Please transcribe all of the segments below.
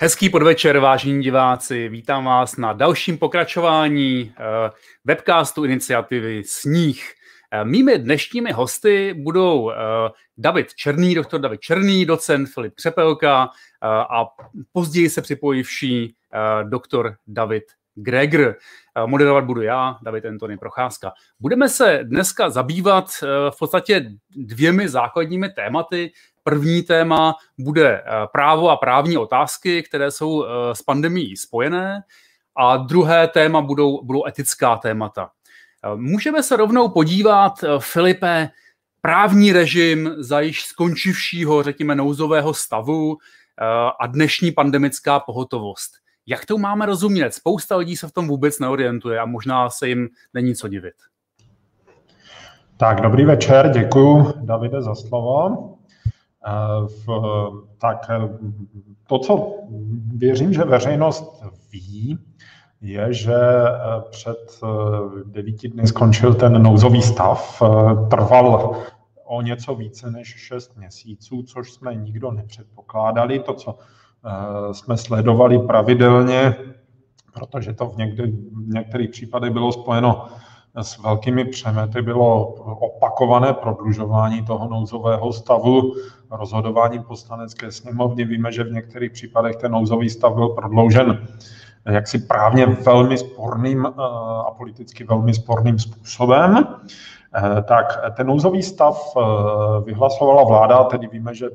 Hezký podvečer, vážení diváci. Vítám vás na dalším pokračování eh, webcastu iniciativy Sníh. Eh, mými dnešními hosty budou eh, David Černý, doktor David Černý, docent Filip Křepelka a později se připojivší doktor David Gregor. Moderovat budu já, David Antony Procházka. Budeme se dneska zabývat v podstatě dvěmi základními tématy. První téma bude eh, právo a právní otázky, které jsou eh, s pandemí spojené. A druhé téma budou, budou etická témata. Eh, můžeme se rovnou podívat, Filipe, právní režim za již skončivšího, řekněme, nouzového stavu a dnešní pandemická pohotovost. Jak to máme rozumět? Spousta lidí se v tom vůbec neorientuje a možná se jim není co divit. Tak, dobrý večer, děkuji Davide za slovo. V, tak to, co věřím, že veřejnost ví, je, že před devíti dny skončil ten nouzový stav. Trval o něco více než šest měsíců, což jsme nikdo nepředpokládali. To, co jsme sledovali pravidelně, protože to v, někdy, v některých případech bylo spojeno s velkými přemety bylo opakované prodlužování toho nouzového stavu rozhodováním poslanecké sněmovny. Víme, že v některých případech ten nouzový stav byl prodloužen jaksi právně velmi sporným eh, a politicky velmi sporným způsobem. Eh, tak ten nouzový stav eh, vyhlasovala vláda, tedy víme, že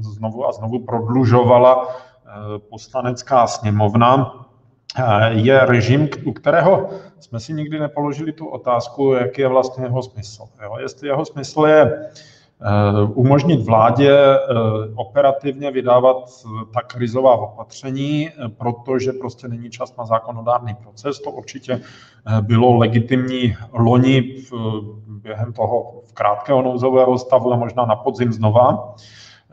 znovu a znovu prodlužovala poslanecká sněmovna je režim, u kterého jsme si nikdy nepoložili tu otázku, jaký je vlastně jeho smysl. Jo? Jestli jeho smysl je eh, umožnit vládě eh, operativně vydávat ta krizová opatření, eh, protože prostě není čas na zákonodárný proces. To určitě bylo legitimní loni během toho krátkého nouzového stavu a možná na podzim znova.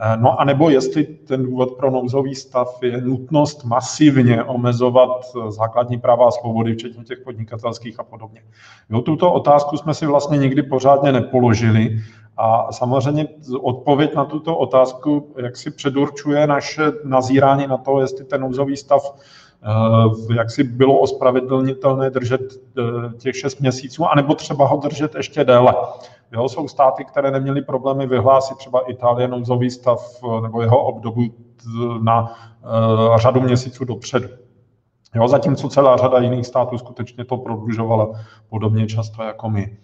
Eh, no a nebo jestli ten důvod pro nouzový stav je nutnost masivně omezovat eh, základní práva a svobody, včetně těch podnikatelských a podobně. Jo, tuto otázku jsme si vlastně nikdy pořádně nepoložili a samozřejmě odpověď na tuto otázku jak si předurčuje naše nazírání na to, jestli ten nouzový stav eh, jak si bylo ospravedlnitelné držet těch šest měsíců, anebo třeba ho držet ještě déle. Jo, jsou státy, které neměly problémy vyhlásit třeba Itálie nouzový stav nebo jeho obdobu na řadu měsíců dopředu. Jo, zatímco celá řada jiných států skutečně to prodlužovala podobně často jako my.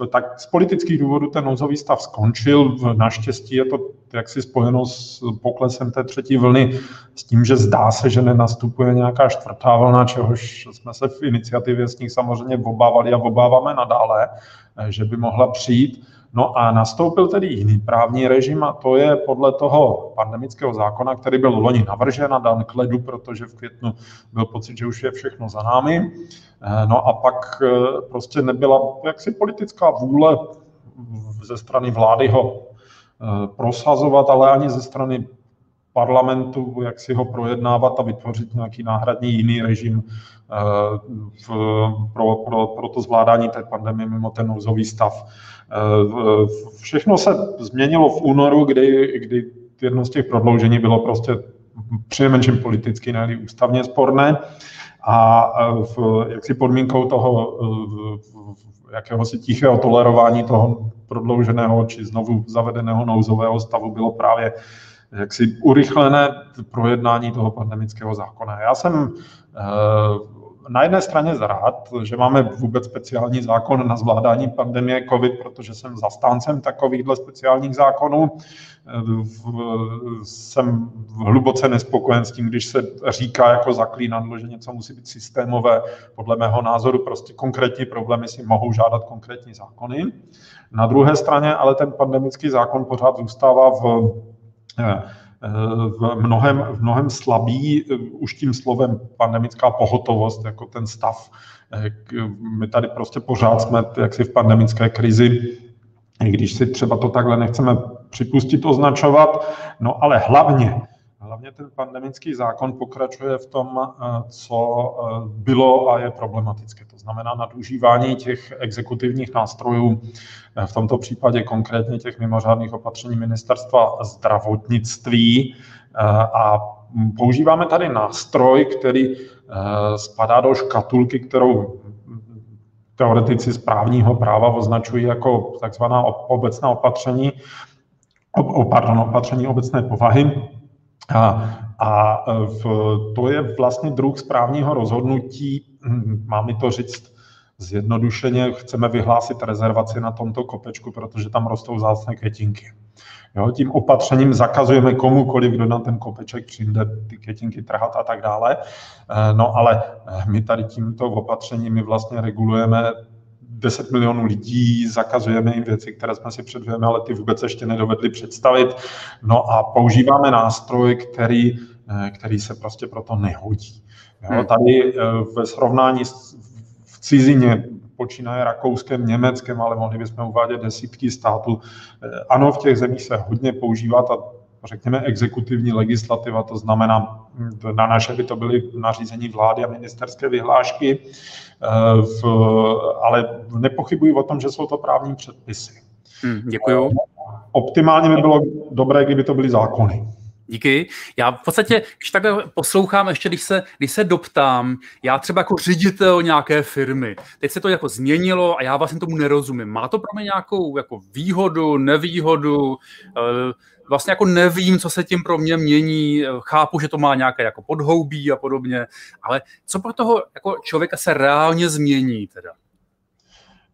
Uh, tak z politických důvodů ten nouzový stav skončil. Naštěstí je to jaksi spojeno s poklesem té třetí vlny, s tím, že zdá se, že nenastupuje nějaká čtvrtá vlna, čehož jsme se v iniciativě s nich samozřejmě obávali a obáváme nadále. Eh, že by mohla přijít. No a nastoupil tedy jiný právní režim a to je podle toho pandemického zákona, který byl loni navržen a dan k ledu, protože v květnu byl pocit, že už je všechno za námi. Eh, no a pak eh, prostě nebyla jaksi politická vůle ze strany vlády ho prosazovat, ale ani ze strany parlamentu, jak si ho projednávat a vytvořit nějaký náhradní jiný režim Eh, v, pro, pro, pro to zvládání té pandemie mimo ten nouzový stav. Eh, všechno se změnilo v únoru, kdy, kdy jedno z těch prodloužení bylo prostě přinejmenším politicky, ne ústavně sporné. A eh, v, jaksi podmínkou toho jakéhosi tichého tolerování toho prodlouženého či znovu zavedeného nouzového stavu bylo právě jaksi urychlené projednání toho pandemického zákona. Já jsem na jedné straně rád, že máme vůbec speciální zákon na zvládání pandemie COVID, protože jsem zastáncem takovýchhle speciálních zákonů. Jsem hluboce nespokojen s tím, když se říká jako zaklínadlo, že něco musí být systémové. Podle mého názoru prostě konkrétní problémy si mohou žádat konkrétní zákony. Na druhé straně ale ten pandemický zákon pořád zůstává v v mnohem, v mnohem slabý už tím slovem pandemická pohotovost, jako ten stav. My tady prostě pořád jsme jaksi v pandemické krizi, když si třeba to takhle nechceme připustit, označovat, no ale hlavně Hlavně ten pandemický zákon pokračuje v tom, eh, co eh, bylo a je problematické. To znamená nadužívání těch exekutivních nástrojů, eh, v tomto případě konkrétně těch mimořádných opatření ministerstva zdravotnictví a používáme tady nástroj, který spadá do škatulky, kterou teoretici správního práva označují jako takzvaná obecná opatření, pardon, opatření obecné povahy. A, a v, to je vlastně druh správního rozhodnutí, hm, mám to říct zjednodušeně, chceme vyhlásit rezervaci na tomto kopečku, protože tam rostou zácné květinky. Jo, tím opatřením zakazujeme komukoliv, kdo na ten kopeček přijde ty květinky trhat a tak dále. Eh, no ale my tady tímto opatřením my vlastně regulujeme 10 milionů lidí, zakazujeme jim věci, které jsme si před dvěma lety vůbec ještě nedovedli představit. No a používáme nástroj, který, eh, který se prostě proto nehodí. Jo, hmm. tady ve srovnání s, v cizině počínaje Rakouskem, Německem, ale mohli bychom uvádět desítky států. Eh, ano, v těch zemích se hodně používá ta řekněme, exekutivní legislativa, to znamená, hm, na naše by to byly nařízení vlády a ministerské vyhlášky, eh, v, ale nepochybuji o tom, že jsou to právní předpisy. Hmm, děkuju. Optimálně by bylo dobré, kdyby to byly zákony. Díky. Já v podstatě, když takhle poslouchám, ještě když se, když se doptám, já třeba jako ředitel nějaké firmy, teď se to jako změnilo a já vlastně tomu nerozumím. Má to pro mě nějakou jako výhodu, nevýhodu? Vlastně jako nevím, co se tím pro mě mění, chápu, že to má nějaké jako podhoubí a podobně, ale co pro toho jako člověka se reálně změní teda?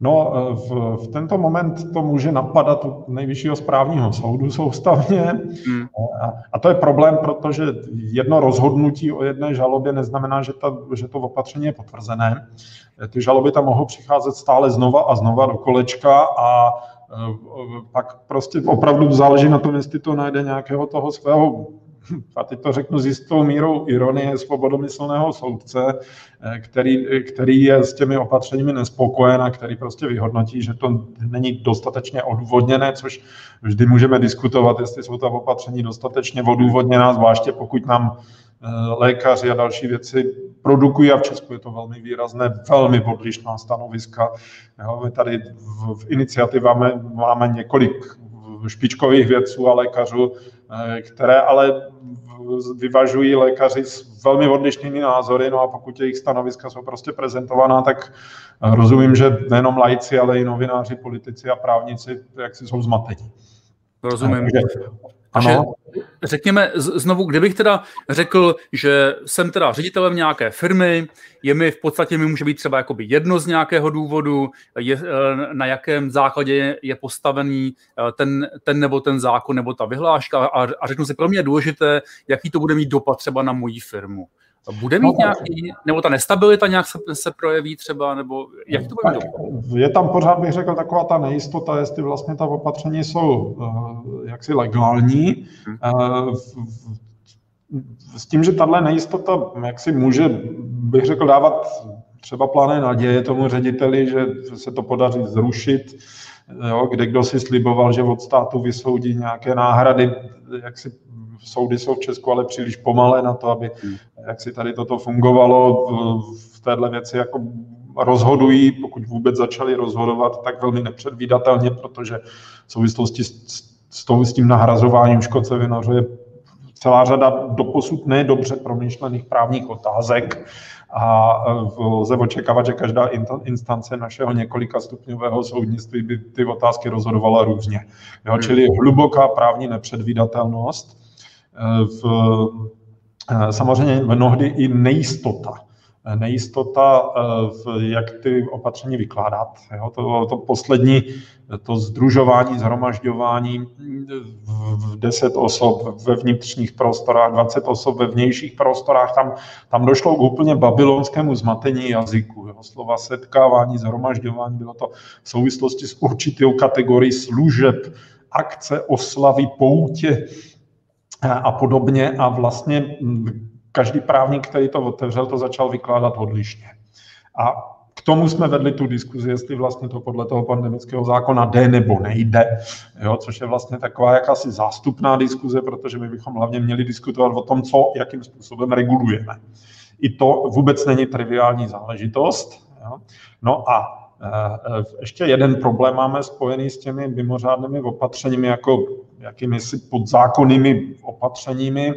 No, eh, v, v tento moment to může napadat u nejvyššího správního soudu soustavně. Hmm. A, a to je problém, protože jedno rozhodnutí o jedné žalobě neznamená, že, ta, že to opatření je potvrzené. Ty žaloby tam mohou přicházet stále znova a znova do kolečka a pak prostě opravdu záleží na tom, jestli to najde nějakého toho svého a teď to řeknu s jistou mírou ironie svobodomyslného soudce, eh, který, který je s těmi opatřeními nespokojen a který prostě vyhodnotí, že to není dostatečně odůvodněné, což vždy můžeme diskutovat, jestli jsou ta opatření dostatečně odůvodněná, zvláště pokud nám eh, lékaři a další věci produkují a v Česku je to velmi výrazné, velmi odlišná stanoviska. Jo, my tady v, iniciativě máme, máme několik špičkových vědců a lékařů, které ale vyvažují lékaři s velmi odlišnými názory, no a pokud jejich stanoviska jsou prostě prezentovaná, tak eh, rozumím, že nejenom lajci, ale i novináři, politici a právníci jak si jsou zmatení. Rozumím. Ano. řekněme znovu, kdybych teda řekl, že jsem teda ředitelem nějaké firmy, je mi v podstatě mi může být třeba jakoby jedno z nějakého důvodu, je, eh, na jakém základě je postavený eh, ten, ten nebo ten zákon nebo ta vyhláška a, a řeknu si, pro mě je důležité, jaký to bude mít dopad třeba na moji firmu. Bude mít no, nějaký, nebo ta nestabilita nějak se, se projeví třeba, nebo jak to bude Je tam pořád, bych řekl, taková ta nejistota, jestli vlastně ta opatření jsou uh, jaksi legální. Uh, s tím, že tahle nejistota jak si může, bych řekl, dávat třeba plané naděje tomu řediteli, že se to podaří zrušit, jo, kde kdo si sliboval, že od státu vysoudí nějaké náhrady, jak si soudy jsou v Česku ale příliš pomalé na to, aby hmm. jak si tady toto fungovalo v téhle věci jako rozhodují, pokud vůbec začali rozhodovat, tak velmi nepředvídatelně, protože v souvislosti s, s, tím nahrazováním škod se vynořuje celá řada doposud nedobře promyšlených právních otázek a lze očekávat, že každá instance našeho několika stupňového soudnictví by ty otázky rozhodovala různě. Jo, čili hluboká právní nepředvídatelnost v, eh, samozřejmě mnohdy i nejistota. Nejistota, eh, v, jak ty opatření vykládat. Jo, to, to poslední, to združování, zhromažďování v 10 osob ve vnitřních prostorách, 20 osob ve vnějších prostorách, tam, tam došlo k úplně babylonskému zmatení jazyku. Jo, slova setkávání, zhromažďování, bylo to v souvislosti s určitou kategorií služeb, akce, oslavy, poutě, a podobně. A vlastně každý právník, který to otevřel, to začal vykládat odlišně. A k tomu jsme vedli tu diskuzi, jestli vlastně to podle toho pandemického zákona jde nebo nejde, jo, což je vlastně taková jakási zástupná diskuze, protože my bychom hlavně měli diskutovat o tom, co, jakým způsobem regulujeme. I to vůbec není triviální záležitost. Jo. No a Eh, ještě jeden problém máme spojený s těmi mimořádnými opatřeními, jako jakými si podzákonnými opatřeními.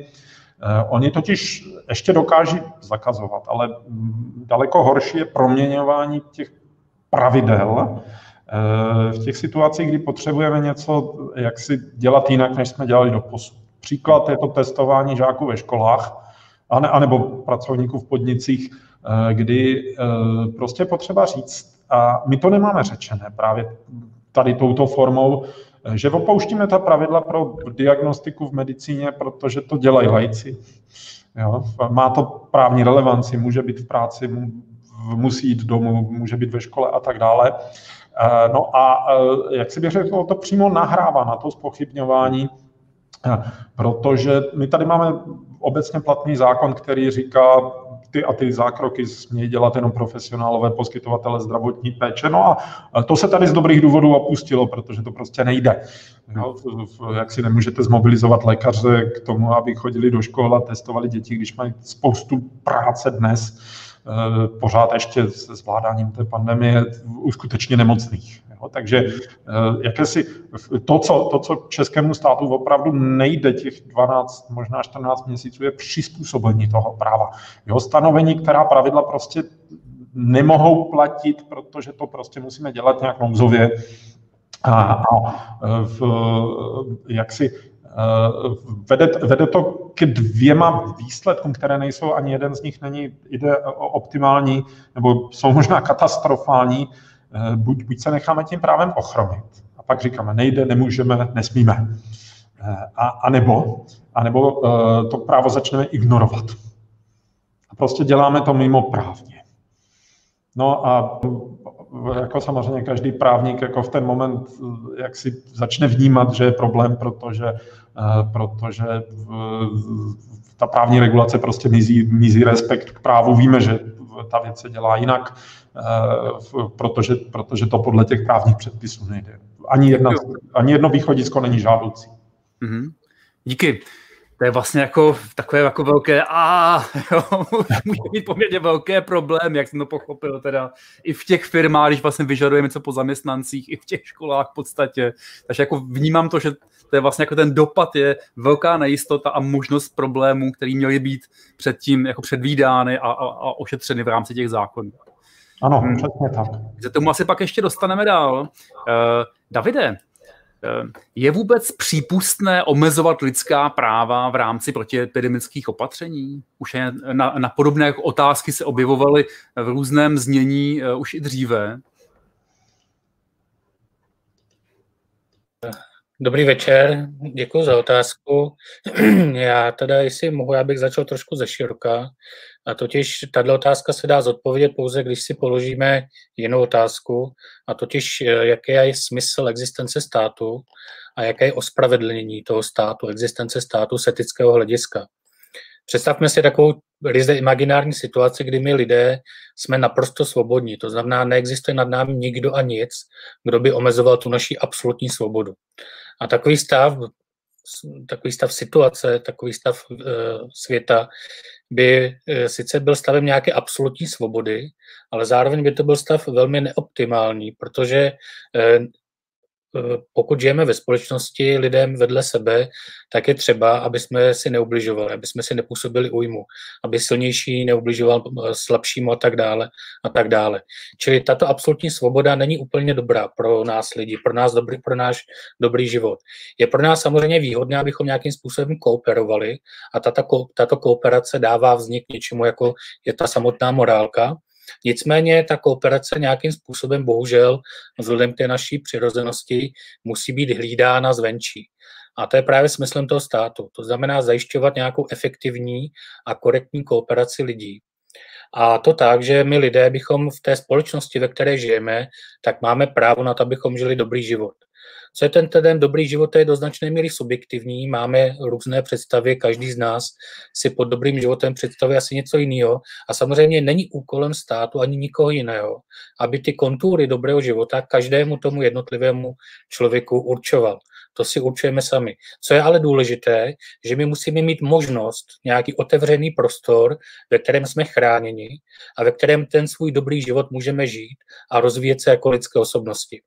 Oni totiž ještě dokáží zakazovat, ale daleko horší je proměňování těch pravidel v těch situacích, kdy potřebujeme něco jak si dělat jinak, než jsme dělali do posud. Příklad je to testování žáků ve školách, anebo pracovníků v podnicích, kdy prostě potřeba říct, a my to nemáme řečené právě tady touto formou, že opouštíme ta pravidla pro diagnostiku v medicíně, protože to dělají lajci. Jo? Má to právní relevanci, může být v práci, musí jít domů, může být ve škole a tak dále. Eh, no a eh, jak si bych řekl, to přímo nahrává na to spochybňování, eh, protože my tady máme obecně platný zákon, který říká, ty a ty zákroky smějí dělat jenom profesionálové poskytovatele zdravotní péče. No a to se tady z dobrých důvodů opustilo, protože to prostě nejde. No, jak si nemůžete zmobilizovat lékaře k tomu, aby chodili do škol a testovali děti, když mají spoustu práce dnes, pořád ještě se zvládáním té pandemie skutečně nemocných. Jo, takže eh, jakési to co, to, co českému státu opravdu nejde těch 12, možná 14 měsíců, je přizpůsobení toho práva. Jo, stanovení, která pravidla prostě nemohou platit, protože to prostě musíme dělat nějak nouzově. A, a v, jak si eh, vede, vede to k dvěma výsledkům, které nejsou, ani jeden z nich není ide optimální, nebo jsou možná katastrofální. Eh, buď, buď se necháme tím právem ochromit a pak říkáme, nejde, nemůžeme, nesmíme. Eh, a, a nebo, a nebo uh, to právo začneme ignorovat. A prostě děláme to mimo právně. No a jako samozřejmě každý právník jako v ten moment jak si začne vnímat, že je problém, protože, protože ta právní regulace prostě mizí, mizí respekt k právu. Víme, že ta věc se dělá jinak, eh, protože, protože to podle těch právních předpisů nejde. Ani, jedna, ani jedno východisko není žádoucí. Mm-hmm. Díky. To je vlastně jako takové jako velké a může být poměrně velké problém, jak jsem to pochopil teda i v těch firmách, když vlastně vyžadujeme něco po zaměstnancích, i v těch školách v podstatě. Takže jako vnímám to, že to je vlastně jako ten dopad je velká nejistota a možnost problémů, který měly být předtím jako předvídány a, a, a ošetřeny v rámci těch zákonů. Ano, hmm. přesně tak. K tomu asi pak ještě dostaneme dál. Uh, Davide, uh, je vůbec přípustné omezovat lidská práva v rámci protiepidemických opatření? Už je na, na podobné otázky se objevovaly v různém znění uh, už i dříve. Dobrý večer, děkuji za otázku. Já teda, jestli mohu, já bych začal trošku ze široka. A totiž tato otázka se dá zodpovědět pouze, když si položíme jinou otázku, a totiž jaký je smysl existence státu a jaké je ospravedlnění toho státu, existence státu z etického hlediska. Představme si takovou ryze imaginární situaci, kdy my lidé jsme naprosto svobodní. To znamená, neexistuje nad námi nikdo a nic, kdo by omezoval tu naši absolutní svobodu. A takový stav, takový stav situace, takový stav uh, světa by uh, sice byl stavem nějaké absolutní svobody, ale zároveň by to byl stav velmi neoptimální, protože Eh, pokud žijeme ve společnosti lidem vedle sebe, tak je třeba, aby jsme si neubližovali, aby jsme si nepůsobili újmu, aby silnější neubližoval eh, slabšímu a tak dále a tak dále. Čili tato absolutní svoboda není úplně dobrá pro nás lidi, pro nás dobrý, pro náš dobrý život. Je pro nás samozřejmě výhodné, abychom nějakým způsobem kooperovali a tato, tato kooperace dává vznik něčemu, jako je ta samotná morálka, Nicméně ta kooperace nějakým způsobem, bohužel, vzhledem k té naší přirozenosti, musí být hlídána zvenčí. A to je právě smyslem toho státu. To znamená zajišťovat nějakou efektivní a korektní kooperaci lidí. A to tak, že my lidé bychom v té společnosti, ve které žijeme, tak máme právo na to, abychom žili dobrý život. Co je ten, ten dobrý život, to je do značné míry subjektivní, máme různé představy, každý z nás si pod dobrým životem představuje asi něco jiného a samozřejmě není úkolem státu ani nikoho jiného, aby ty kontury dobrého života každému tomu jednotlivému člověku určoval. To si určujeme sami. Co je ale důležité, že my musíme mít možnost, nějaký otevřený prostor, ve kterém jsme chráněni a ve kterém ten svůj dobrý život můžeme žít a rozvíjet se jako lidské osobnosti.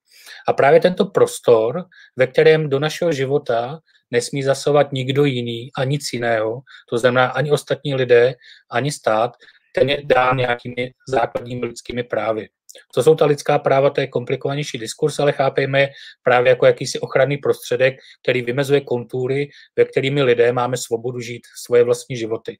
A právě tento prostor, ve kterém do našeho života nesmí zasovat nikdo jiný a nic jiného, to znamená ani ostatní lidé, ani stát, ten je dán nějakými základními lidskými právy. Co jsou ta lidská práva, to je komplikovanější diskurs, ale chápejme právě jako jakýsi ochranný prostředek, který vymezuje kontury, ve kterými lidé máme svobodu žít svoje vlastní životy.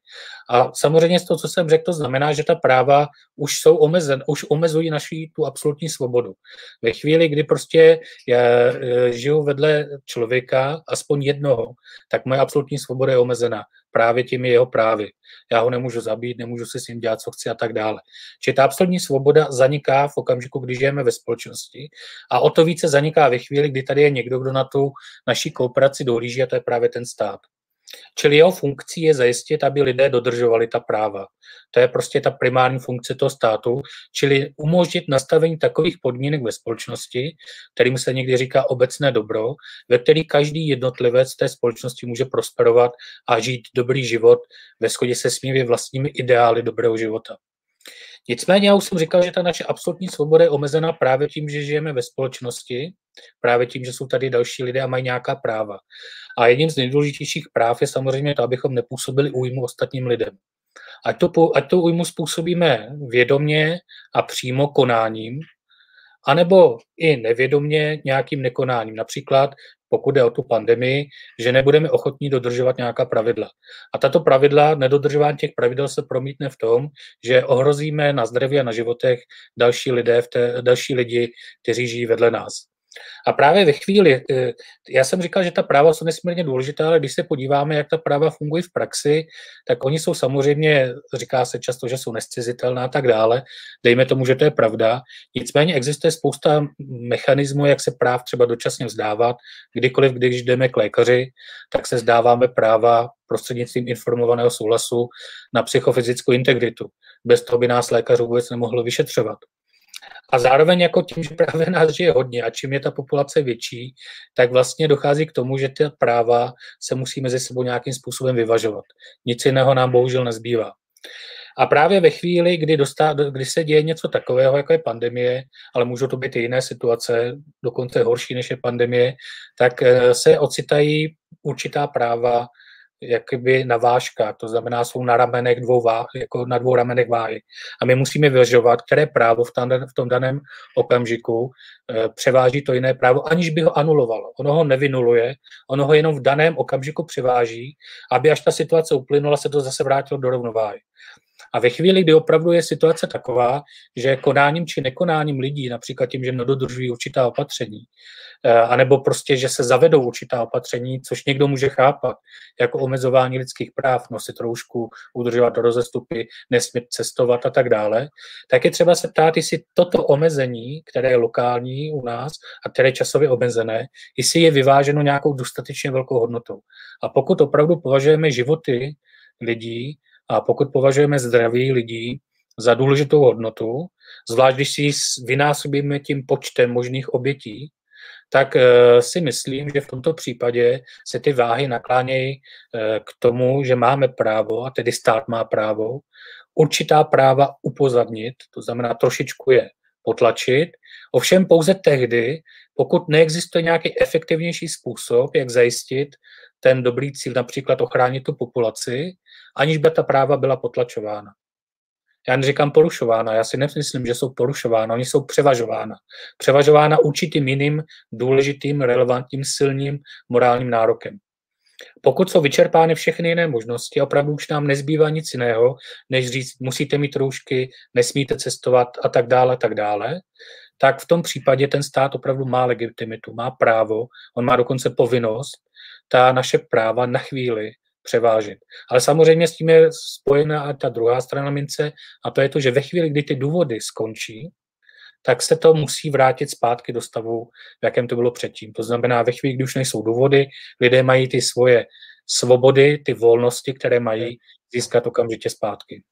A samozřejmě z toho, co jsem řekl, to znamená, že ta práva už jsou omezen, už omezují naši tu absolutní svobodu. Ve chvíli, kdy prostě já e, žiju vedle člověka, aspoň jednoho, tak moje absolutní svoboda je omezena právě těmi jeho právy. Já ho nemůžu zabít, nemůžu si s ním dělat, co chci a tak dále. Či ta absolutní svoboda zaniká v okamžiku, kdy žijeme ve společnosti a o to více zaniká ve chvíli, kdy tady je někdo, kdo na tu naší kooperaci dohlíží a to je právě ten stát. Čili jeho funkcí je zajistit, aby lidé dodržovali ta práva. To je prostě ta primární funkce toho státu, čili umožnit nastavení takových podmínek ve společnosti, kterým se někdy říká obecné dobro, ve který každý jednotlivec té společnosti může prosperovat a žít dobrý život ve shodě se svými vlastními ideály dobrého života. Nicméně já už jsem říkal, že ta naše absolutní svoboda je omezena právě tím, že žijeme ve společnosti, právě tím, že jsou tady další lidé a mají nějaká práva. A jedním z nejdůležitějších práv je samozřejmě to, abychom nepůsobili újmu ostatním lidem. Ať to, ať to újmu způsobíme vědomě a přímo konáním, anebo i nevědomě nějakým nekonáním. Například pokud jde o tu pandemii, že nebudeme ochotní dodržovat nějaká pravidla. A tato pravidla, nedodržování těch pravidel se promítne v tom, že ohrozíme na zdraví a na životech další, lidé v té, další lidi, kteří žijí vedle nás. A právě ve chvíli, eh, já jsem říkal, že ta práva jsou nesmírně důležitá, ale když se podíváme, jak ta práva fungují v praxi, tak oni jsou samozřejmě, říká se často, že jsou nescizitelná a tak dále. Dejme tomu, že to je pravda. Nicméně existuje spousta mechanismů, jak se práv třeba dočasně vzdávat. Kdykoliv, když jdeme k lékaři, tak se zdáváme práva prostřednictvím informovaného souhlasu na psychofyzickou integritu. Bez toho by nás lékař vůbec nemohlo vyšetřovat. A zároveň jako tím, že právě nás žije hodně a čím je ta populace větší, tak vlastně dochází k tomu, že ty práva se musí mezi sebou nějakým způsobem vyvažovat. Nic jiného nám bohužel nezbývá. A právě ve chvíli, kdy, dostá, kdy se děje něco takového, jako je pandemie, ale můžou to být i jiné situace, dokonce horší než je pandemie, tak eh, se ocitají určitá práva jakoby na vážkách, to znamená, jsou na ramenech dvou váh, jako na dvou ramenech váhy. A my musíme vyvažovat, které právo v, tam, v tom daném okamžiku e, převáží to jiné právo, aniž by ho anulovalo. Ono ho nevinuluje, ono ho jenom v daném okamžiku převáží, aby až ta situace uplynula, se to zase vrátilo do rovnováhy. A ve chvíli, kdy opravdu je situace taková, že konáním či nekonáním lidí, například tím, že nedodržují určitá opatření, eh, anebo prostě, že se zavedou určitá opatření, což někdo může chápat jako omezování lidských práv, nosit roušku, udržovat rozestupy, nesmít cestovat a tak dále, tak je třeba se ptát, jestli toto omezení, které je lokální u nás a které je časově omezené, jestli je vyváženo nějakou dostatečně velkou hodnotou. A pokud opravdu považujeme životy lidí a pokud považujeme zdraví lidí za důležitou hodnotu, zvlášť když si vynásobíme tím počtem možných obětí, tak eh, si myslím, že v tomto případě se ty váhy naklánějí eh, k tomu, že máme právo, a tedy stát má právo, určitá práva upozadnit, to znamená trošičku je potlačit, ovšem pouze tehdy, pokud neexistuje nějaký efektivnější způsob, jak zajistit ten dobrý cíl, například ochránit tu populaci, aniž by ta práva byla potlačována. Já neříkám porušována, já si nemyslím, že jsou porušována, oni jsou převažována. Převažována určitým jiným důležitým, relevantním, silným morálním nárokem. Pokud jsou vyčerpány všechny jiné možnosti, opravdu už nám nezbývá nic jiného, než říct, musíte mít roušky, nesmíte cestovat a tak dále, a tak dále, tak v tom případě ten stát opravdu má legitimitu, má právo, on má dokonce povinnost ta naše práva na chvíli převážit. Ale samozřejmě s tím je spojená ta druhá strana mince a to je to, že ve chvíli, kdy ty důvody skončí, tak se to musí vrátit zpátky do stavu, v jakém to bylo předtím. To znamená, ve chvíli, kdy už nejsou důvody, lidé mají ty svoje svobody, ty volnosti, které mají získat okamžitě zpátky.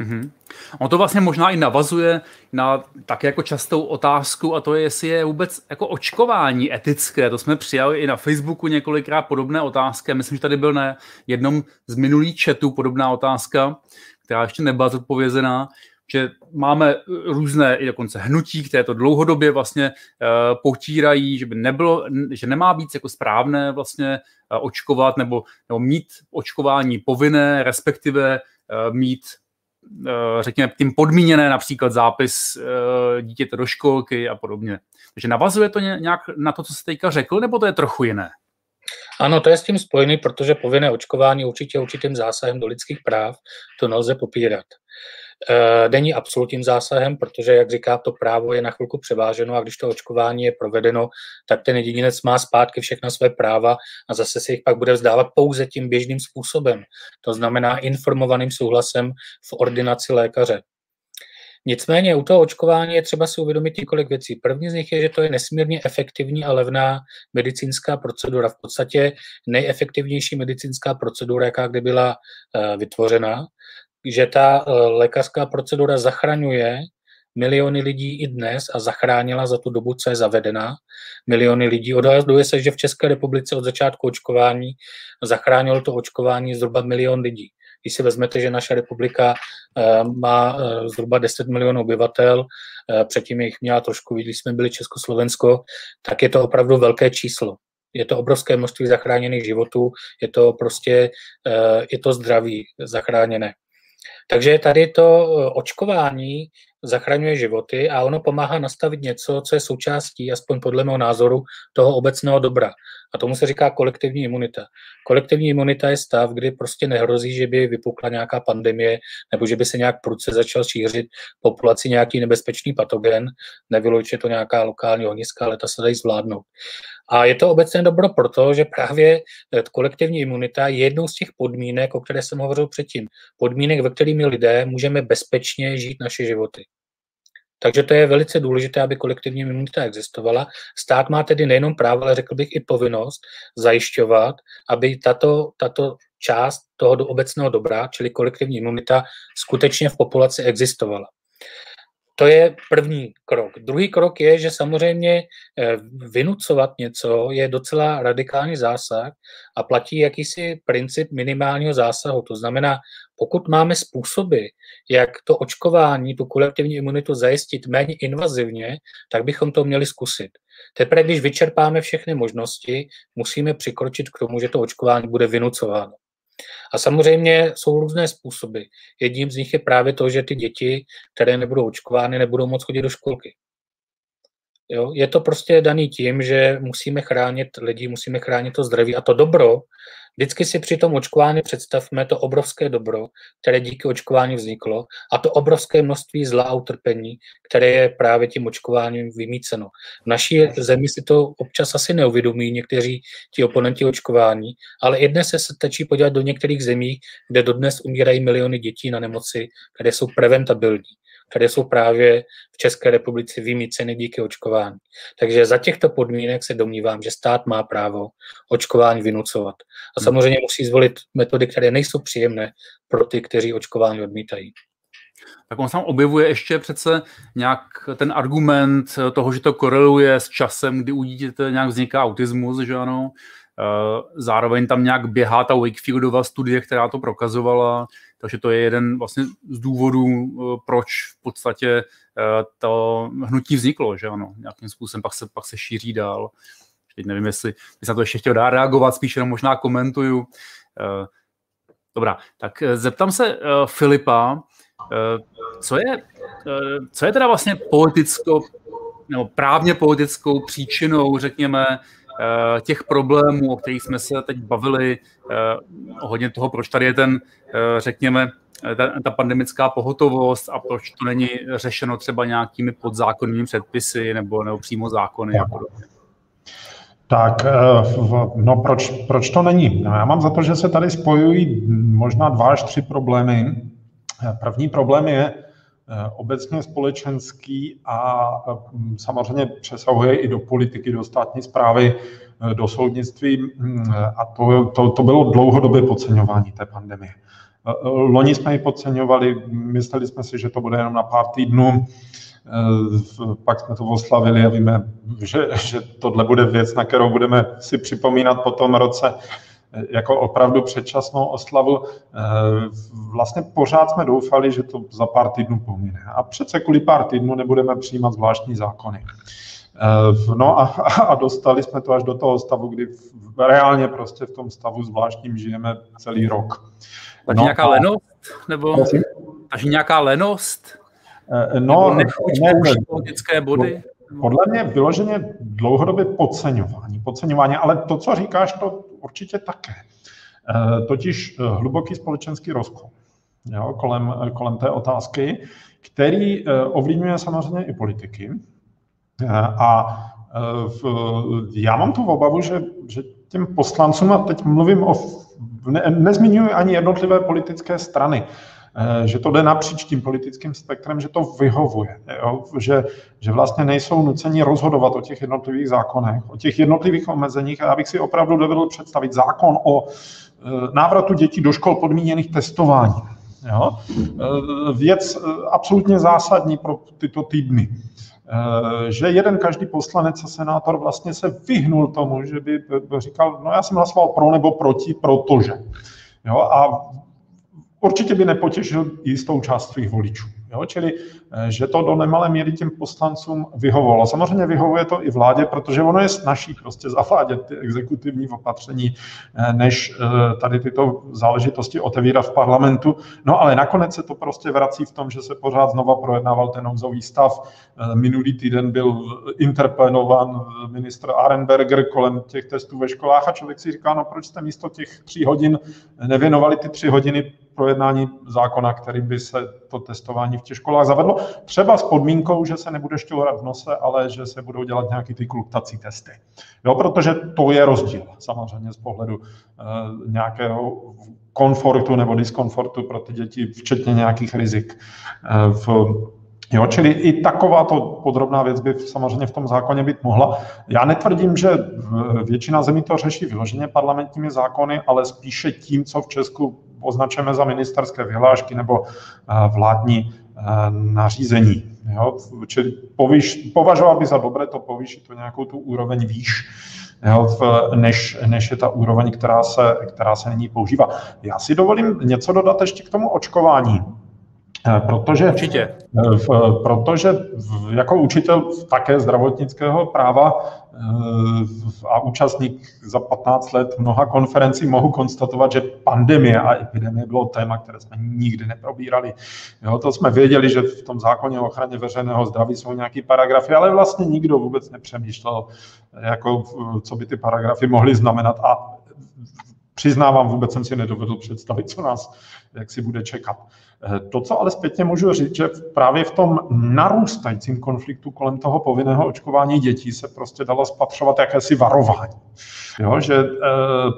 Mm-hmm. On to vlastně možná i navazuje na tak jako častou otázku a to je, jestli je vůbec jako očkování etické. To jsme přijali i na Facebooku několikrát podobné otázky. Myslím, že tady byl na jednom z minulých chatů podobná otázka, která ještě nebyla zodpovězená. že máme různé i dokonce hnutí, které to dlouhodobě vlastně uh, potírají, že by nebylo, že nemá být jako správné vlastně uh, očkovat nebo, nebo mít očkování povinné, respektive uh, mít řekněme, tím podmíněné například zápis dítěte do školky a podobně. Takže navazuje to nějak na to, co jste teďka řekl, nebo to je trochu jiné? Ano, to je s tím spojený, protože povinné očkování určitě určitým zásahem do lidských práv, to nelze popírat. E, není absolutním zásahem, protože, jak říká, to právo je na chvilku převáženo a když to očkování je provedeno, tak ten jedinec má zpátky všechna své práva a zase si jich pak bude vzdávat pouze tím běžným způsobem. To znamená informovaným souhlasem v ordinaci lékaře. Nicméně u toho očkování je třeba si uvědomit několik věcí. První z nich je, že to je nesmírně efektivní a levná medicínská procedura. V podstatě nejefektivnější medicínská procedura, jaká kdy byla uh, vytvořena, že ta uh, lékařská procedura zachraňuje miliony lidí i dnes a zachránila za tu dobu, co je zavedená, miliony lidí. Odhaduje se, že v České republice od začátku očkování zachránilo to očkování zhruba milion lidí. Když si vezmete, že naše republika eh, má eh, zhruba 10 milionů obyvatel, eh, předtím jich měla trošku když jsme byli Československo, tak je to opravdu velké číslo. Je to obrovské množství zachráněných životů, je to prostě, je to zdraví zachráněné. Takže tady to očkování zachraňuje životy a ono pomáhá nastavit něco, co je součástí, aspoň podle mého názoru, toho obecného dobra. A tomu se říká kolektivní imunita. Kolektivní imunita je stav, kdy prostě nehrozí, že by vypukla nějaká pandemie nebo že by se nějak prudce začal šířit populaci nějaký nebezpečný patogen. Nevylučuje to nějaká lokální ohniska, ale ta se dají zvládnout. A je to obecně dobro proto, že právě eh, kolektivní imunita je jednou z těch podmínek, o které jsem hovořil předtím. Podmínek, ve kterými lidé můžeme bezpečně žít naše životy. Takže to je velice důležité, aby kolektivní imunita existovala. Stát má tedy nejenom právo, ale řekl bych i povinnost zajišťovat, aby tato, tato část toho obecného dobra, čili kolektivní imunita, skutečně v populaci existovala. To je první krok. Druhý krok je, že samozřejmě eh, vynucovat něco je docela radikální zásah a platí jakýsi princip minimálního zásahu. To znamená, pokud máme způsoby, jak to očkování, tu kolektivní imunitu zajistit méně invazivně, tak bychom to měli zkusit. Teprve, když vyčerpáme všechny možnosti, musíme přikročit k tomu, že to očkování bude vynucováno. A samozřejmě jsou různé způsoby. Jedním z nich je právě to, že ty děti, které nebudou očkovány, nebudou moc chodit do školky. Jo? Je to prostě daný tím, že musíme chránit lidi, musíme chránit to zdraví a to dobro. Vždycky si při tom očkování představme to obrovské dobro, které díky očkování vzniklo a to obrovské množství zla a utrpení, které je právě tím očkováním vymíceno. V naší zemi si to občas asi neuvědomí někteří ti oponenti očkování, ale i dnes se stačí podívat do některých zemí, kde dodnes umírají miliony dětí na nemoci, které jsou preventabilní které jsou právě v České republice vymíceny díky očkování. Takže za těchto podmínek se domnívám, že stát má právo očkování vynucovat. A samozřejmě musí zvolit metody, které nejsou příjemné pro ty, kteří očkování odmítají. Tak on sám objevuje ještě přece nějak ten argument toho, že to koreluje s časem, kdy u dítěte nějak vzniká autismus, že ano. Eh, zároveň tam nějak běhá ta Wakefieldova studie, která to prokazovala, takže to je jeden vlastně z důvodů, eh, proč v podstatě eh, to hnutí vzniklo, že ano, nějakým způsobem pak se, pak se šíří dál. Teď nevím, jestli by se na to ještě chtěl dá reagovat, spíš jenom možná komentuju. Dobrá, tak zeptám se Filipa, co je, co je teda vlastně politicko, nebo právně politickou příčinou, řekněme, Eh, těch problémů, o kterých jsme se teď bavili, eh, hodně toho, proč tady je ten, eh, řekněme, ta, ta pandemická pohotovost a proč to není řešeno třeba nějakými podzákonnými předpisy nebo, nebo přímo zákony a podobně. Tak, no proč, proč to není? No, já mám za to, že se tady spojují možná dva až tři problémy. První problém je, Eh, obecně společenský a mm, samozřejmě přesahuje i do politiky, do státní zprávy, eh, do soudnictví mm, a to, to, to bylo dlouhodobé podceňování té pandemie. Eh, loni jsme ji podceňovali, mysleli jsme si, že to bude jenom na pár týdnů, pak jsme to oslavili a víme, že, že tohle bude věc, na kterou budeme si připomínat po tom roce. Jako opravdu předčasnou oslavu. Vlastně pořád jsme doufali, že to za pár týdnů pomine. A přece kvůli pár týdnů nebudeme přijímat zvláštní zákony. No a, a dostali jsme to až do toho stavu, kdy reálně prostě v tom stavu zvláštním žijeme celý rok. Takže no nějaká a... lenost? Nebo takže nějaká lenost? No, nebo ne, politické body? Podle mě vyloženě dlouhodobě podceňování. Podceňování, ale to, co říkáš, to určitě také. Totiž hluboký společenský rozkol jo, kolem, kolem té otázky, který ovlivňuje samozřejmě i politiky. A v, já mám tu obavu, že, že těm poslancům, a teď mluvím o, ne, nezmiňuji ani jednotlivé politické strany, eh, že to jde napříč tím politickým spektrem, že to vyhovuje, jo? Že, že vlastně nejsou nuceni rozhodovat o těch jednotlivých zákonech, o těch jednotlivých omezeních. A já bych si opravdu dovedl představit zákon o eh, návratu dětí do škol podmíněných testování. Jo? Eh, věc absolutně zásadní pro tyto týdny. Eh, že jeden každý poslanec a senátor vlastně se vyhnul tomu, že by říkal, no já jsem hlasoval pro nebo proti, protože. Jo, a určitě by nepotěšil jistou část svých voličů. Jo? Čili, že to do nemalé míry těm poslancům vyhovovalo. Samozřejmě vyhovuje to i vládě, protože ono je snažší prostě zavádět ty exekutivní opatření, eh, než eh, tady tyto záležitosti otevírat v parlamentu. No ale nakonec se to prostě vrací v tom, že se pořád znova projednával ten nouzový stav. Minulý týden byl interpelován ministr Arenberger kolem těch testů ve školách a člověk si říká, no proč jste místo těch tří hodin nevěnovali ty tři hodiny projednání zákona, kterým by se to testování v těch školách zavedlo. Třeba s podmínkou, že se nebude šťourat v nose, ale že se budou dělat nějaký ty kluktací testy. Jo, protože to je rozdíl samozřejmě z pohledu eh, nějakého komfortu nebo diskomfortu pro ty děti, včetně nějakých rizik eh, v Jo, čili i takováto podrobná věc by samozřejmě v tom zákoně být mohla. Já netvrdím, že většina zemí to řeší vyloženě parlamentními zákony, ale spíše tím, co v Česku označujeme za ministerské vyhlášky nebo eh, vládní eh, nařízení. Jo? Čili povyš, považoval by za dobré to povýšit to nějakou tu úroveň výš, jo, než, než je ta úroveň, která se, která se nyní používá. Já si dovolím něco dodat ještě k tomu očkování. Eh, protože, Určitě. Eh, protože jako učitel také zdravotnického práva eh, a účastník za 15 let mnoha konferencí mohu konstatovat, že pandemie a epidemie bylo téma, které jsme nikdy neprobírali. Jo, to jsme věděli, že v tom zákoně o ochraně veřejného zdraví jsou nějaké paragrafy, ale vlastně nikdo vůbec nepřemýšlel, jako, co by ty paragrafy mohly znamenat. A přiznávám, vůbec jsem si nedovedl představit, co nás jak si bude čekat. Eh, to, co ale zpětně můžu říct, že právě v tom narůstajícím konfliktu kolem toho povinného očkování dětí se prostě dalo spatřovat jakési varování. Jo, že e,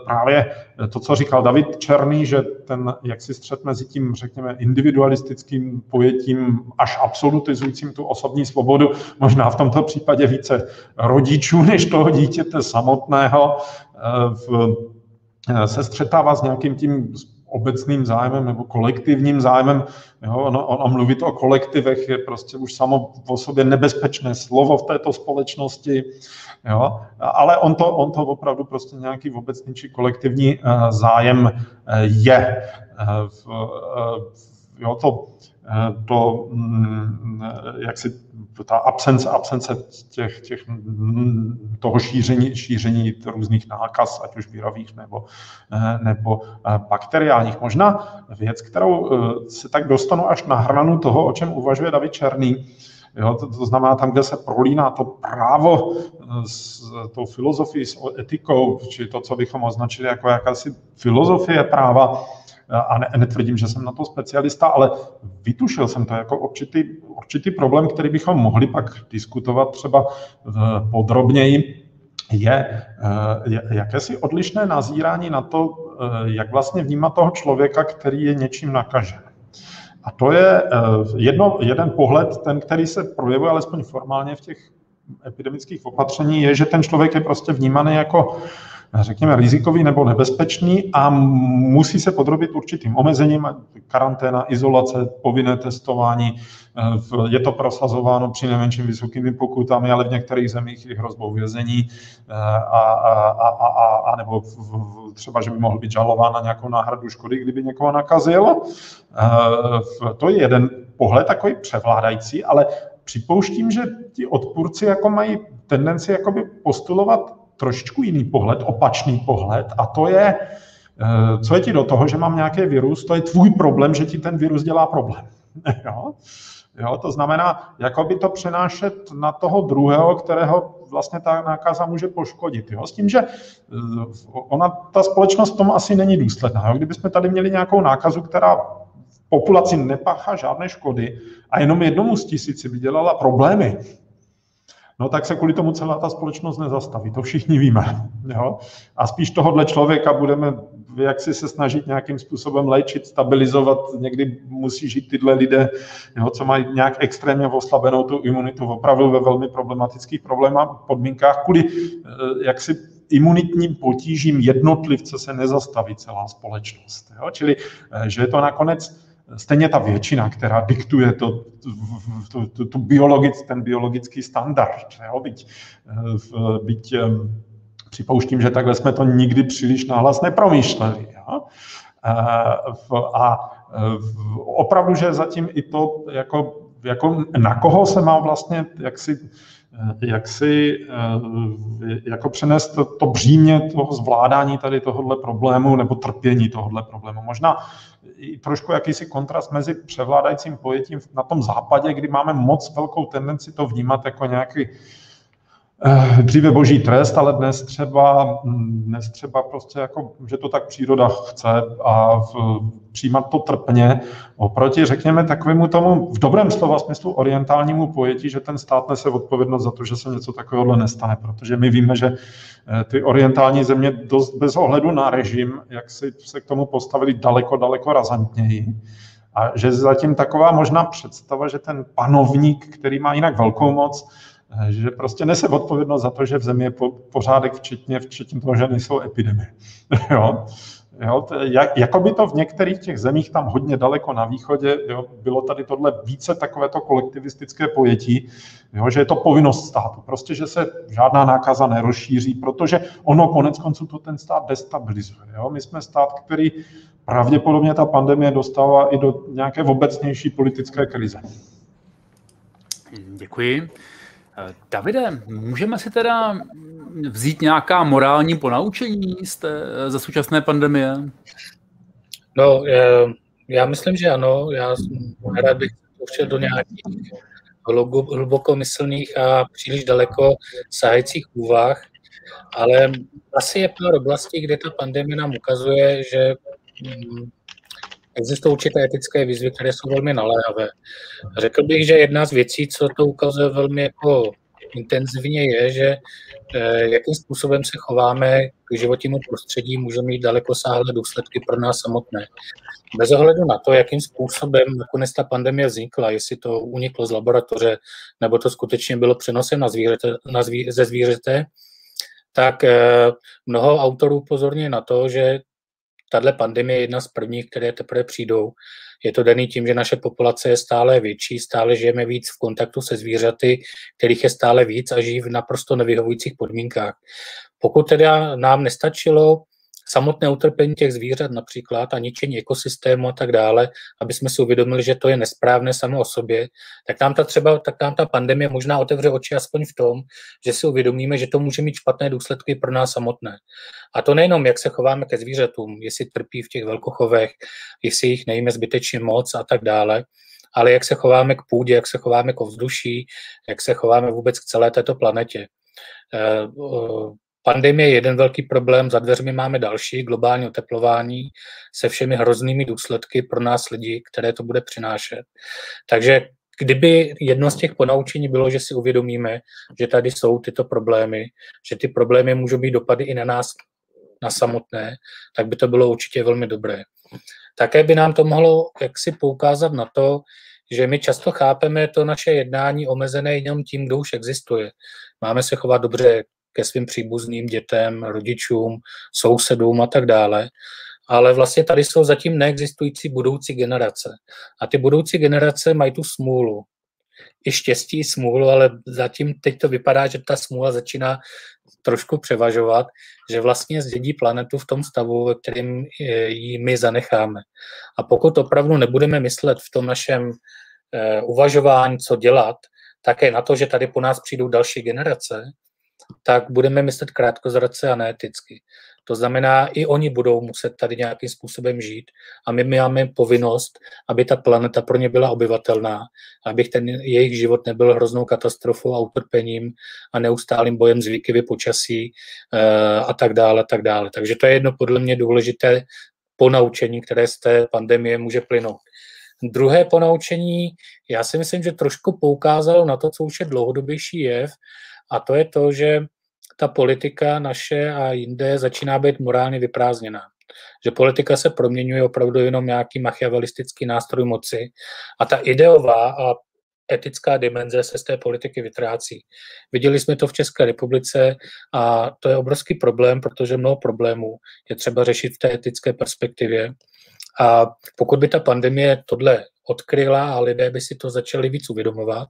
právě to, co říkal David Černý, že ten jaksi střed mezi tím, řekněme, individualistickým pojetím až absolutizujícím tu osobní svobodu, možná v tomto případě více rodičů než toho dítěte samotného, e, v, se střetává s nějakým tím obecným zájmem nebo kolektivním zájmem. Jo, ono, ono mluvit o kolektivech je prostě už samo o sobě nebezpečné slovo v této společnosti, jo, ale on to, on to opravdu prostě nějaký obecný či kolektivní uh, zájem uh, je. Uh, uh, jo, to, to, mm, jak si ta absence, absence těch, těch, toho šíření, šíření různých nákaz, ať už virových nebo, nebo bakteriálních. Možná věc, kterou eh, se tak dostanu až na hranu toho, o čem uvažuje David Černý, Jo, to, to znamená tam, kde se prolíná to právo eh, s tou filozofií, s etikou, či to, co bychom označili jako jakási filozofie práva, a ne, netvrdím, že jsem na to specialista, ale vytušil jsem to jako určitý, určitý problém, který bychom mohli pak diskutovat třeba eh, podrobněji, je eh, jakési odlišné nazírání na to, eh, jak vlastně vnímat toho člověka, který je něčím nakažen. A to je jedno, jeden pohled, ten, který se projevuje alespoň formálně v těch epidemických opatření, je, že ten člověk je prostě vnímaný jako řekněme, rizikový nebo nebezpečný a musí se podrobit určitým omezením, karanténa, izolace, povinné testování. Je to prosazováno při nejmenším vysokými pokutami, ale v některých zemích i hrozbou vězení a, a, a, a, a nebo třeba, že by mohl být žalován na nějakou náhradu škody, kdyby někoho nakazil. To je jeden pohled takový převládající, ale připouštím, že ti odpůrci jako mají tendenci jakoby postulovat trošičku jiný pohled, opačný pohled, a to je, eh, co je ti do toho, že mám nějaký virus, to je tvůj problém, že ti ten virus dělá problém. jo? Jo, to znamená, jako by to přenášet na toho druhého, kterého vlastně ta nákaza může poškodit. Jo? S tím, že eh, ona, ta společnost v tom asi není důsledná. Jo? Kdybychom tady měli nějakou nákazu, která populaci nepáchá žádné škody a jenom jednomu z tisíci by dělala problémy, no tak se kvůli tomu celá ta společnost nezastaví, to všichni víme. Jo? A spíš tohohle člověka budeme jak si se snažit nějakým způsobem léčit, stabilizovat. Někdy musí žít tyhle lidé, jo, co mají nějak extrémně oslabenou tu imunitu, opravdu ve velmi problematických problémech, podmínkách, kvůli eh, jaksi imunitním potížím jednotlivce se nezastaví celá společnost. Jo? Čili, eh, že je to nakonec stejně ta většina, která diktuje to, to, to, to biologic, ten biologický standard. Jo? Byť, eh, byť eh, připouštím, že takhle jsme to nikdy příliš nahlas nepromýšleli. Jo? Eh, a opravdu, že zatím i to, jako, jako na koho se má vlastně jaksi jak si jako přenést to, to břímě toho zvládání tady tohohle problému nebo trpění tohohle problému. Možná i trošku jakýsi kontrast mezi převládajícím pojetím na tom západě, kdy máme moc velkou tendenci to vnímat jako nějaký eh, dříve boží trest, ale dnes třeba, dnes třeba prostě jako, že to tak příroda chce a v, přijímat to trpně, oproti, řekněme, takovému tomu v dobrém slova smyslu orientálnímu pojetí, že ten stát nese odpovědnost za to, že se něco takového nestane, protože my víme, že eh, ty orientální země dost bez ohledu na režim, jak si se k tomu postavili daleko, daleko razantněji. A že zatím taková možná představa, že ten panovník, který má jinak velkou moc, eh, že prostě nese odpovědnost za to, že v zemi je pořádek, včetně, včetně toho, že nejsou epidemie. jo? Jo, jak, jako by to v některých těch zemích tam hodně daleko na východě, jo, bylo tady tohle více takovéto kolektivistické pojetí, jo, že je to povinnost státu. Prostě, že se žádná nákaza nerozšíří, protože ono konec konců to ten stát destabilizuje. Jo. My jsme stát, který pravděpodobně ta pandemie dostává i do nějaké obecnější politické krize. Děkuji. Davide, můžeme si teda vzít nějaká morální ponaučení z té, ze současné pandemie? No, já myslím, že ano. Já rád bych pouštěl do nějakých hlubokomyslných a příliš daleko sahajících úvah, ale asi je pár oblastí, kde ta pandemie nám ukazuje, že mm, existují určité etické výzvy, které jsou velmi naléhavé. Řekl bych, že jedna z věcí, co to ukazuje velmi jako intenzivně, je, že eh, jakým způsobem se chováme k životnímu prostředí, může mít dalekosáhlé důsledky pro nás samotné. Bez ohledu na to, jakým způsobem nakonec ta pandemie vznikla, jestli to uniklo z laboratoře, nebo to skutečně bylo přenosem na zvířete, na zví, ze zvířete, tak eh, mnoho autorů pozorně na to, že tahle pandemie je jedna z prvních, které teprve přijdou. Je to daný tím, že naše populace je stále větší, stále žijeme víc v kontaktu se zvířaty, kterých je stále víc a žijí v naprosto nevyhovujících podmínkách. Pokud teda nám nestačilo samotné utrpení těch zvířat například a ničení ekosystému a tak dále, aby jsme si uvědomili, že to je nesprávné samo o sobě, tak nám ta třeba, tak nám ta pandemie možná otevře oči aspoň v tom, že si uvědomíme, že to může mít špatné důsledky pro nás samotné. A to nejenom, jak se chováme ke zvířatům, jestli trpí v těch velkochovech, jestli jich nejíme zbytečně moc a tak dále, ale jak se chováme k půdě, jak se chováme k ovzduší, jak se chováme vůbec k celé této planetě. Pandemie je jeden velký problém, za dveřmi máme další, globální oteplování se všemi hroznými důsledky pro nás lidi, které to bude přinášet. Takže kdyby jedno z těch ponaučení bylo, že si uvědomíme, že tady jsou tyto problémy, že ty problémy můžou být dopady i na nás, na samotné, tak by to bylo určitě velmi dobré. Také by nám to mohlo jaksi poukázat na to, že my často chápeme to naše jednání omezené jenom tím, kdo už existuje. Máme se chovat dobře ke svým příbuzným dětem, rodičům, sousedům a tak dále. Ale vlastně tady jsou zatím neexistující budoucí generace. A ty budoucí generace mají tu smůlu, i štěstí, i smůlu, ale zatím teď to vypadá, že ta smůla začíná trošku převažovat, že vlastně zdědí planetu v tom stavu, ve kterém ji my zanecháme. A pokud opravdu nebudeme myslet v tom našem eh, uvažování, co dělat, také na to, že tady po nás přijdou další generace, tak budeme myslet krátkozrace a neeticky. To znamená, i oni budou muset tady nějakým způsobem žít a my máme povinnost, aby ta planeta pro ně byla obyvatelná, aby ten jejich život nebyl hroznou katastrofou a utrpením a neustálým bojem s výkyvy počasí eh, a tak dále, a tak dále. Takže to je jedno podle mě důležité ponaučení, které z té pandemie může plynout. Druhé ponaučení, já si myslím, že trošku poukázalo na to, co už je dlouhodobější jev, a to je to, že ta politika naše a jinde začíná být morálně vyprázdněná. Že politika se proměňuje opravdu jenom nějaký machiavelistický nástroj moci a ta ideová a etická dimenze se z té politiky vytrácí. Viděli jsme to v České republice a to je obrovský problém, protože mnoho problémů je třeba řešit v té etické perspektivě. A pokud by ta pandemie tohle odkryla a lidé by si to začali víc uvědomovat,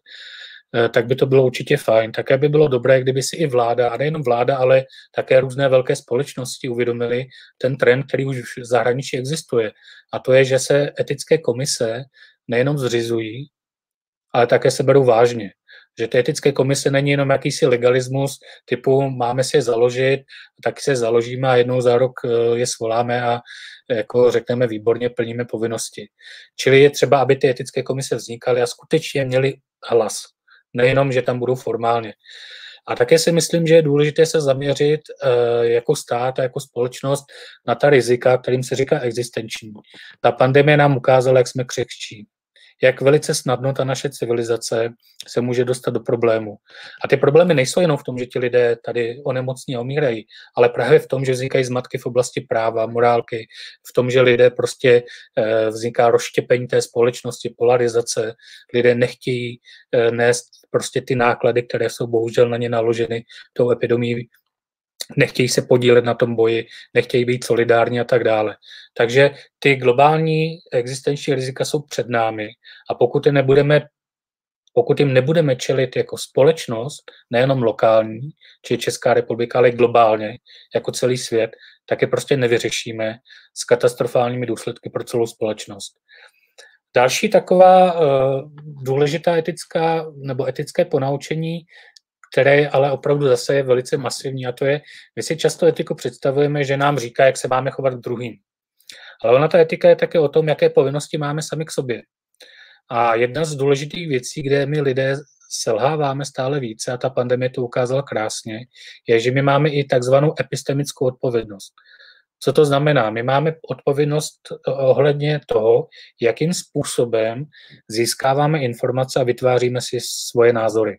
tak by to bylo určitě fajn. Také by bylo dobré, kdyby si i vláda, a nejenom vláda, ale také různé velké společnosti uvědomili ten trend, který už v zahraničí existuje. A to je, že se etické komise nejenom zřizují, ale také se berou vážně. Že ty etické komise není jenom jakýsi legalismus typu máme si je založit, tak se založíme a jednou za rok eh, je svoláme a jako řekneme výborně plníme povinnosti. Čili je třeba, aby ty etické komise vznikaly a skutečně měly hlas nejenom, že tam budou formálně. A také si myslím, že je důležité se zaměřit uh, jako stát a jako společnost na ta rizika, kterým se říká existenční. Ta pandemie nám ukázala, jak jsme křehčí jak velice snadno ta naše civilizace se může dostat do problému. A ty problémy nejsou jenom v tom, že ti lidé tady onemocní a umírají, ale právě v tom, že vznikají zmatky v oblasti práva, morálky, v tom, že lidé prostě eh, vzniká rozštěpení té společnosti, polarizace, lidé nechtějí eh, nést prostě ty náklady, které jsou bohužel na ně naloženy tou epidemí nechtějí se podílet na tom boji, nechtějí být solidární a tak dále. Takže ty globální existenční rizika jsou před námi a pokud je nebudeme pokud jim nebudeme čelit jako společnost, nejenom lokální, či Česká republika, ale globálně, jako celý svět, tak je prostě nevyřešíme s katastrofálními důsledky pro celou společnost. Další taková uh, důležitá etická nebo etické ponaučení které ale opravdu zase je velice masivní a to je, my si často etiku představujeme, že nám říká, jak se máme chovat k druhým. Ale ona ta etika je také o tom, jaké povinnosti máme sami k sobě. A jedna z důležitých věcí, kde my lidé selháváme stále více, a ta pandemie to ukázala krásně, je, že my máme i takzvanou epistemickou odpovědnost. Co to znamená? My máme odpovědnost ohledně toho, jakým způsobem získáváme informace a vytváříme si svoje názory.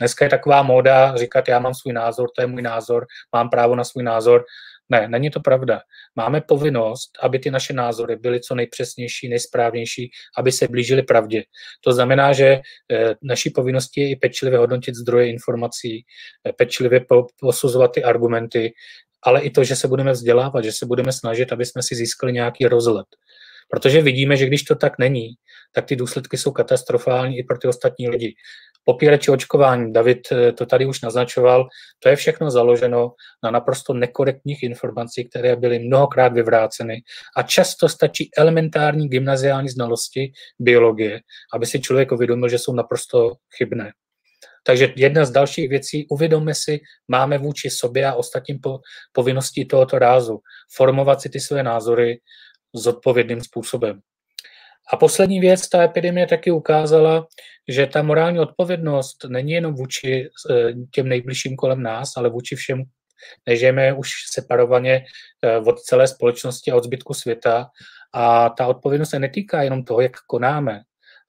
Dneska je taková móda říkat, já mám svůj názor, to je můj názor, mám právo na svůj názor. Ne, není to pravda. Máme povinnost, aby ty naše názory byly co nejpřesnější, nejsprávnější, aby se blížily pravdě. To znamená, že eh, naší povinností je i pečlivě hodnotit zdroje informací, eh, pečlivě posuzovat ty argumenty, ale i to, že se budeme vzdělávat, že se budeme snažit, aby jsme si získali nějaký rozhled. Protože vidíme, že když to tak není, tak ty důsledky jsou katastrofální i pro ty ostatní lidi popírači očkování, David eh, to tady už naznačoval, to je všechno založeno na naprosto nekorektních informacích, které byly mnohokrát vyvráceny a často stačí elementární gymnaziální znalosti biologie, aby si člověk uvědomil, že jsou naprosto chybné. Takže jedna z dalších věcí, uvědomme si, máme vůči sobě a ostatním po, povinností tohoto rázu formovat si ty své názory zodpovědným způsobem. A poslední věc, ta epidemie taky ukázala, že ta morální odpovědnost není jenom vůči eh, těm nejbližším kolem nás, ale vůči všem, nežijeme už separovaně eh, od celé společnosti a od zbytku světa. A ta odpovědnost se netýká jenom toho, jak konáme,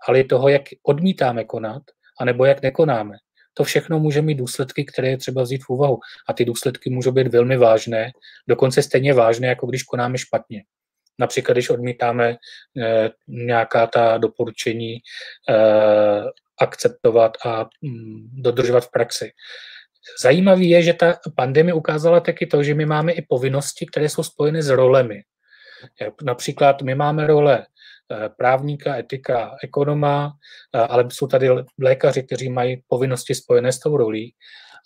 ale i toho, jak odmítáme konat, anebo jak nekonáme. To všechno může mít důsledky, které je třeba vzít v úvahu. A ty důsledky můžou být velmi vážné, dokonce stejně vážné, jako když konáme špatně. Například, když odmítáme eh, nějaká ta doporučení eh, akceptovat a mm, dodržovat v praxi. Zajímavé je, že ta pandemie ukázala taky to, že my máme i povinnosti, které jsou spojeny s rolemi. Například my máme role eh, právníka, etika, ekonoma, eh, ale jsou tady lékaři, kteří mají povinnosti spojené s tou rolí.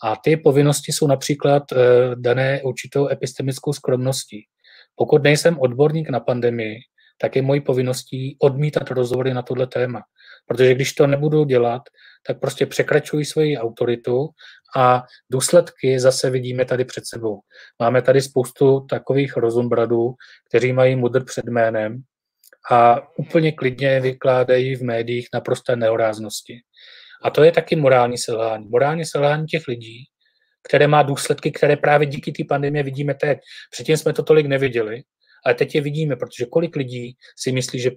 A ty povinnosti jsou například eh, dané určitou epistemickou skromností. Pokud nejsem odborník na pandemii, tak je mojí povinností odmítat rozhovory na tohle téma. Protože když to nebudu dělat, tak prostě překračují svoji autoritu a důsledky zase vidíme tady před sebou. Máme tady spoustu takových rozumbradů, kteří mají mudr před jménem a úplně klidně vykládají v médiích naprosté nehoráznosti. A to je taky morální selhání. Morální selhání těch lidí, které má důsledky, které právě díky té pandemie vidíme teď. Předtím jsme to tolik neviděli, ale teď je vidíme, protože kolik lidí si myslí, že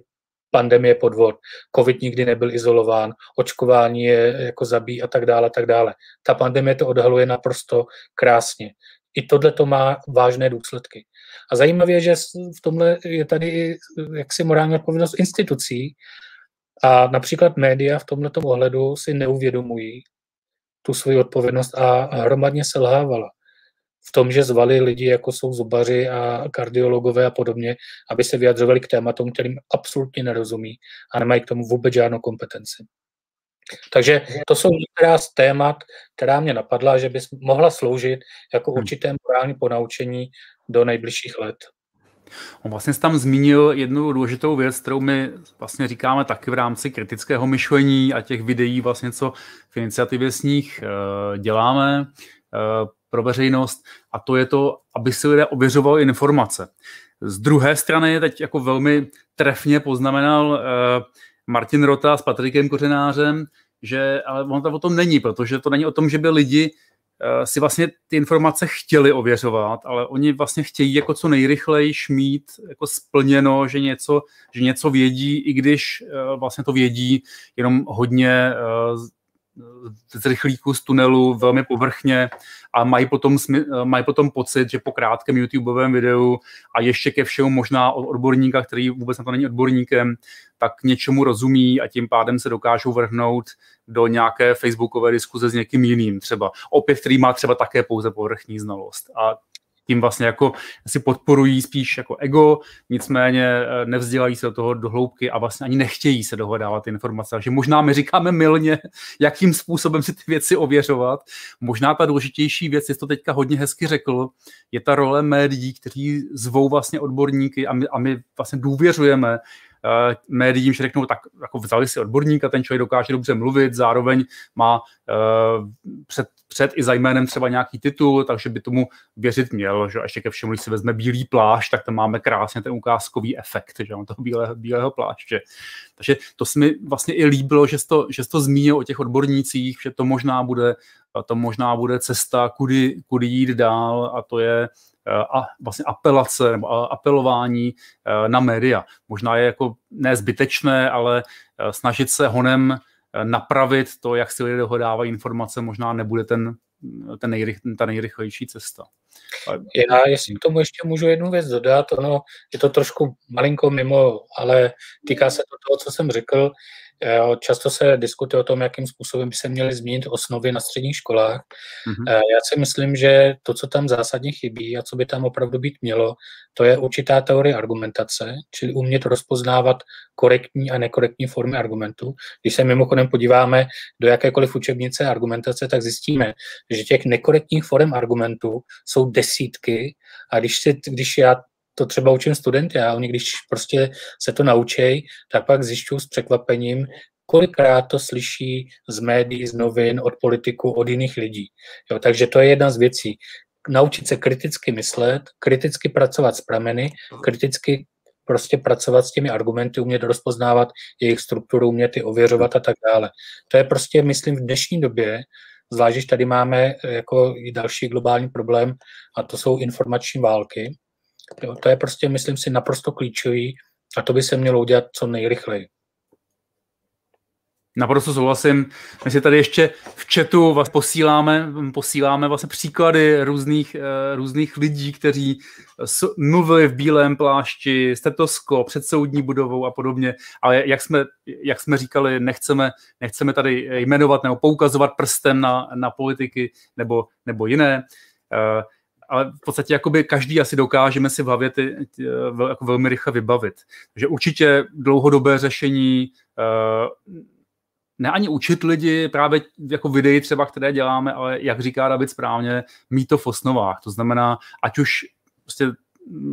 pandemie podvod, covid nikdy nebyl izolován, očkování je jako zabíjí a tak dále, a tak dále. Ta pandemie to odhaluje naprosto krásně. I tohle to má vážné důsledky. A zajímavé je, že v tomhle je tady jaksi morální odpovědnost institucí a například média v tomto ohledu si neuvědomují tu svoji odpovědnost a hromadně selhávala v tom, že zvali lidi, jako jsou zubaři a kardiologové a podobně, aby se vyjadřovali k tématům, kterým absolutně nerozumí a nemají k tomu vůbec žádnou kompetenci. Takže to jsou některá z témat, která mě napadla, že by mohla sloužit jako určité morální ponaučení do nejbližších let. On vlastně tam zmínil jednu důležitou věc, kterou my vlastně říkáme taky v rámci kritického myšlení a těch videí, vlastně co v iniciativě s nich eh, děláme eh, pro veřejnost a to je to, aby si lidé ověřovali informace. Z druhé strany teď jako velmi trefně poznamenal eh, Martin Rota s Patrikem Kořenářem, že ale on to o tom není, protože to není o tom, že by lidi si vlastně ty informace chtěli ověřovat, ale oni vlastně chtějí jako co nejrychleji mít jako splněno, že něco, že něco vědí, i když eh, vlastně to vědí jenom hodně z rychlíku, z tunelu, velmi povrchně a mají potom, mají potom pocit, že po krátkém YouTubeovém videu a ještě ke všemu možná od odborníka, který vůbec na to není odborníkem, tak něčemu rozumí a tím pádem se dokážou vrhnout do nějaké facebookové diskuze s někým jiným třeba. Opět, který má třeba také pouze povrchní znalost. A tím vlastně jako si podporují spíš jako ego, nicméně eh, nevzdělají se do toho do hloubky a vlastně ani nechtějí se dohledávat informace. Takže možná my říkáme milně, jakým způsobem si ty věci ověřovat. Možná ta důležitější věc, jsi to teďka hodně hezky řekl, je ta role médií, kteří zvou vlastně odborníky a my, a my vlastně důvěřujeme uh, médiím, že řeknou, tak jako vzali si odborníka, ten člověk dokáže dobře mluvit, zároveň má uh, před, před i za jménem třeba nějaký titul, takže by tomu věřit měl, že ještě ke všemu, když si vezme bílý plášť, tak tam máme krásně ten ukázkový efekt, že on toho bílého, bílého pláště. Takže to se mi vlastně i líbilo, že jsi to, že jsi to zmínil o těch odbornících, že to možná bude, to možná bude cesta, kudy, kudy jít dál a to je a vlastně apelace nebo apelování eh, na média. Možná je jako nezbytečné, ale eh, snažit se honem eh, napravit to, jak si lidé dohodávají informace, možná nebude ten, ten nejrych, ta nejrychlejší cesta. Já, jestli k tomu ještě můžu jednu věc dodat, ono je to trošku malinko mimo, ale týká se to toho, co jsem řekl. Často se diskutuje o tom, jakým způsobem by se měly změnit osnovy na středních školách. Mm-hmm. Já si myslím, že to, co tam zásadně chybí a co by tam opravdu být mělo, to je určitá teorie argumentace, čili umět rozpoznávat korektní a nekorektní formy argumentů. Když se mimochodem podíváme do jakékoliv učebnice argumentace, tak zjistíme, že těch nekorektních forem argumentů jsou desítky a když, si, když já to třeba učím studenty a oni, když prostě se to naučí, tak pak zjišťují s překvapením, kolikrát to slyší z médií, z novin, od politiků, od jiných lidí. Jo, takže to je jedna z věcí. Naučit se kriticky myslet, kriticky pracovat s prameny, kriticky prostě pracovat s těmi argumenty, umět rozpoznávat jejich strukturu, umět je ověřovat a tak dále. To je prostě, myslím, v dnešní době, zvlášť, když tady máme jako i další globální problém, a to jsou informační války, Jo, to je prostě, myslím si, naprosto klíčový a to by se mělo udělat co nejrychleji. Naprosto souhlasím. My si tady ještě v chatu vás posíláme, posíláme vlastně příklady různých, uh, různých lidí, kteří mluvili v bílém plášti, stetoskop, před soudní budovou a podobně. Ale jak jsme, jak jsme říkali, nechceme, nechceme tady jmenovat nebo poukazovat prstem na, na politiky nebo, nebo jiné. Ale v podstatě jakoby každý asi dokážeme si v hlavě ty, ty jako velmi rychle vybavit. Takže určitě dlouhodobé řešení uh, ne ani učit lidi právě jako videí třeba, které děláme, ale jak říká David správně, mít to v osnovách. To znamená, ať už prostě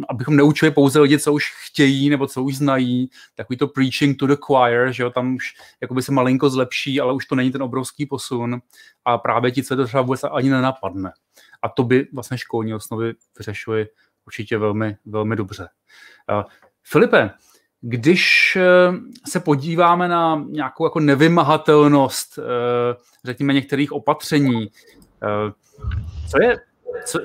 abychom neučili pouze lidi, co už chtějí nebo co už znají, takový to preaching to the choir, že jo, tam už jakoby se malinko zlepší, ale už to není ten obrovský posun a právě ti, co to třeba vůbec ani nenapadne. A to by vlastně školní osnovy vyřešily určitě velmi, velmi dobře. Filipe, když eh, se podíváme na nějakou jako nevymahatelnost, eh, řekněme, některých opatření, eh, co je, co,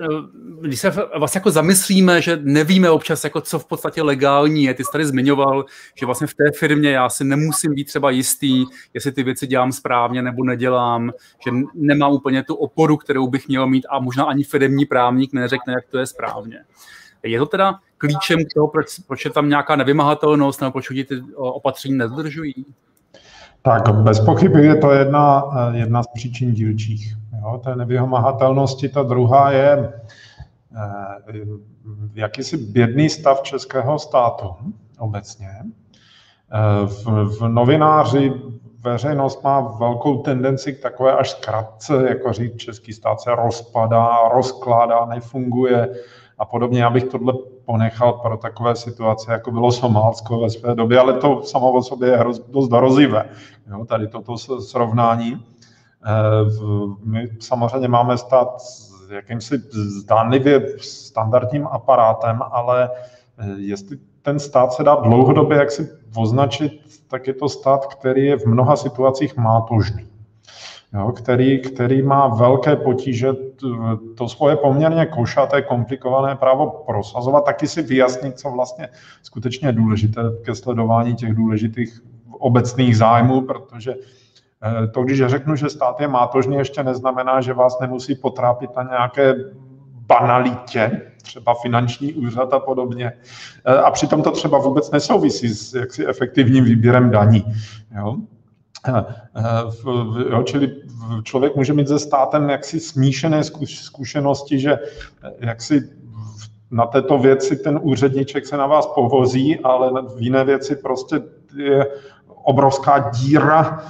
když se vlastně jako zamyslíme, že nevíme občas, jako co v podstatě legální je, ty jsi tady zmiňoval, že vlastně v té firmě já si nemusím být třeba jistý, jestli ty věci dělám správně nebo nedělám, že nemám úplně tu oporu, kterou bych měl mít a možná ani firmní právník neřekne, jak to je správně. Je to teda klíčem k toho, proč, proč je tam nějaká nevymahatelnost nebo proč ty opatření nedodržují? Tak bez pochyby je to jedna, jedna z příčin dílčích. Jo, té nevymahatelnosti. Ta druhá je eh, jakýsi bědný stav českého státu obecně. Eh, v, v novináři veřejnost má velkou tendenci k takové až zkratce, jako říct, český stát se rozpadá, rozkládá, nefunguje, a podobně. Já bych tohle ponechal pro takové situace, jako bylo Somálsko ve své době, ale to samo o sobě je dost hrozivé. Jo, tady toto srovnání. Eh, my samozřejmě máme stát jakýmsi zdánlivě standardním aparátem, ale eh, jestli ten stát se dá dlouhodobě jak si označit, tak je to stát, který je v mnoha situacích mátožný. Jo, který, který má velké potíže to svoje poměrně košaté, komplikované právo prosazovat, taky si vyjasnit, co vlastně skutečně je důležité ke sledování těch důležitých obecných zájmů, protože to, když řeknu, že stát je mátožný, ještě neznamená, že vás nemusí potrápit na nějaké banalitě, třeba finanční úřad a podobně. Eh, a přitom to třeba vůbec nesouvisí s jaksi efektivním výběrem daní. Jo? Eh, eh, jo, čili člověk může mít se státem jaksi smíšené zkušenosti, že eh, jaksi na této věci ten úředníček se na vás povozí, ale v jiné věci prostě je obrovská díra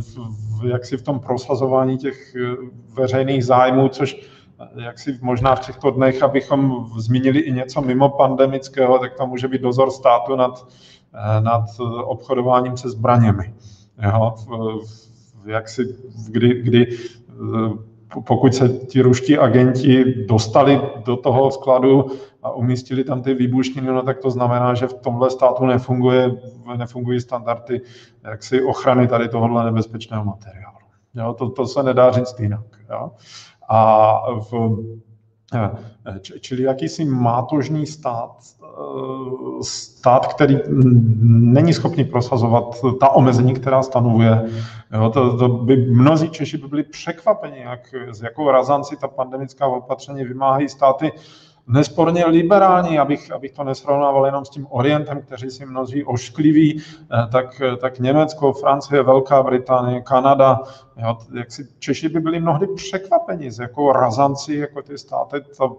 v, jaksi v tom prosazování těch veřejných zájmů, což jak si možná v těchto dnech, abychom zmínili i něco mimo pandemického, tak to může být dozor státu nad, nad obchodováním se zbraněmi. Jo, jak si, kdy, kdy pokud se ti ruští agenti dostali do toho skladu a umístili tam ty výbušniny, no tak to znamená, že v tomhle státu nefunguje, nefungují standardy jaksi ochrany tady tohohle nebezpečného materiálu. Jo, to, to se nedá říct jinak. Jo. A v, čili jakýsi mátožný stát, stát, který není schopný prosazovat ta omezení, která stanovuje. Jo, to, to by mnozí Češi by byli překvapeni, jak, s jakou razanci ta pandemická opatření vymáhají státy, nesporně liberální, abych, abych to nesrovnával jenom s tím Orientem, kteří si mnozí oškliví, eh, tak, tak Německo, Francie, Velká Británie, Kanada, jo, jak si Češi by byli mnohdy překvapeni, z jakou razanci jako ty státy, to,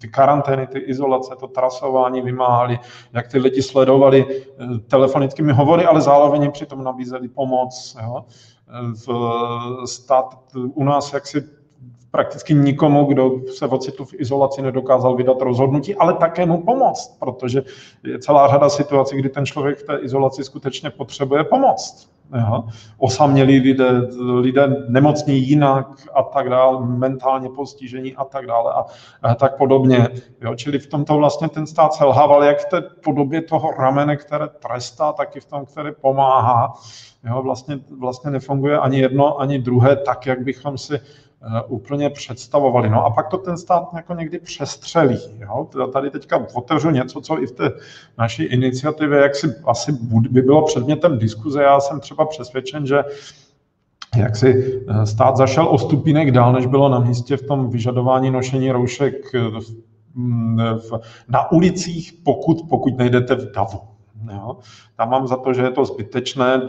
ty karantény, ty izolace, to trasování vymáhali, jak ty lidi sledovali eh, telefonickými hovory, ale zároveň přitom nabízeli pomoc. Jo. Eh, v stát u nás jak si prakticky nikomu, kdo se ocitl v izolaci, nedokázal vydat rozhodnutí, ale také mu pomoct, protože je celá řada situací, kdy ten člověk v té izolaci skutečně potřebuje pomoc. Jo. Osamělí lidé, lidé nemocní jinak a tak dále, mentálně postižení a tak dále a, a tak podobně. Jo. Čili v tomto vlastně ten stát selhával jak v té podobě toho ramene, které trestá, tak i v tom, které pomáhá. Jo. Vlastně, vlastně nefunguje ani jedno, ani druhé tak, jak bychom si úplně představovali. No a pak to ten stát jako někdy přestřelí. Jo? Tady teďka otevřu něco, co i v té naší iniciativě, jak si asi by bylo předmětem diskuze. Já jsem třeba přesvědčen, že jak si stát zašel o stupínek dál, než bylo na místě v tom vyžadování nošení roušek na ulicích, pokud, pokud nejdete v davu. Jo. Tam mám za to, že je to zbytečné.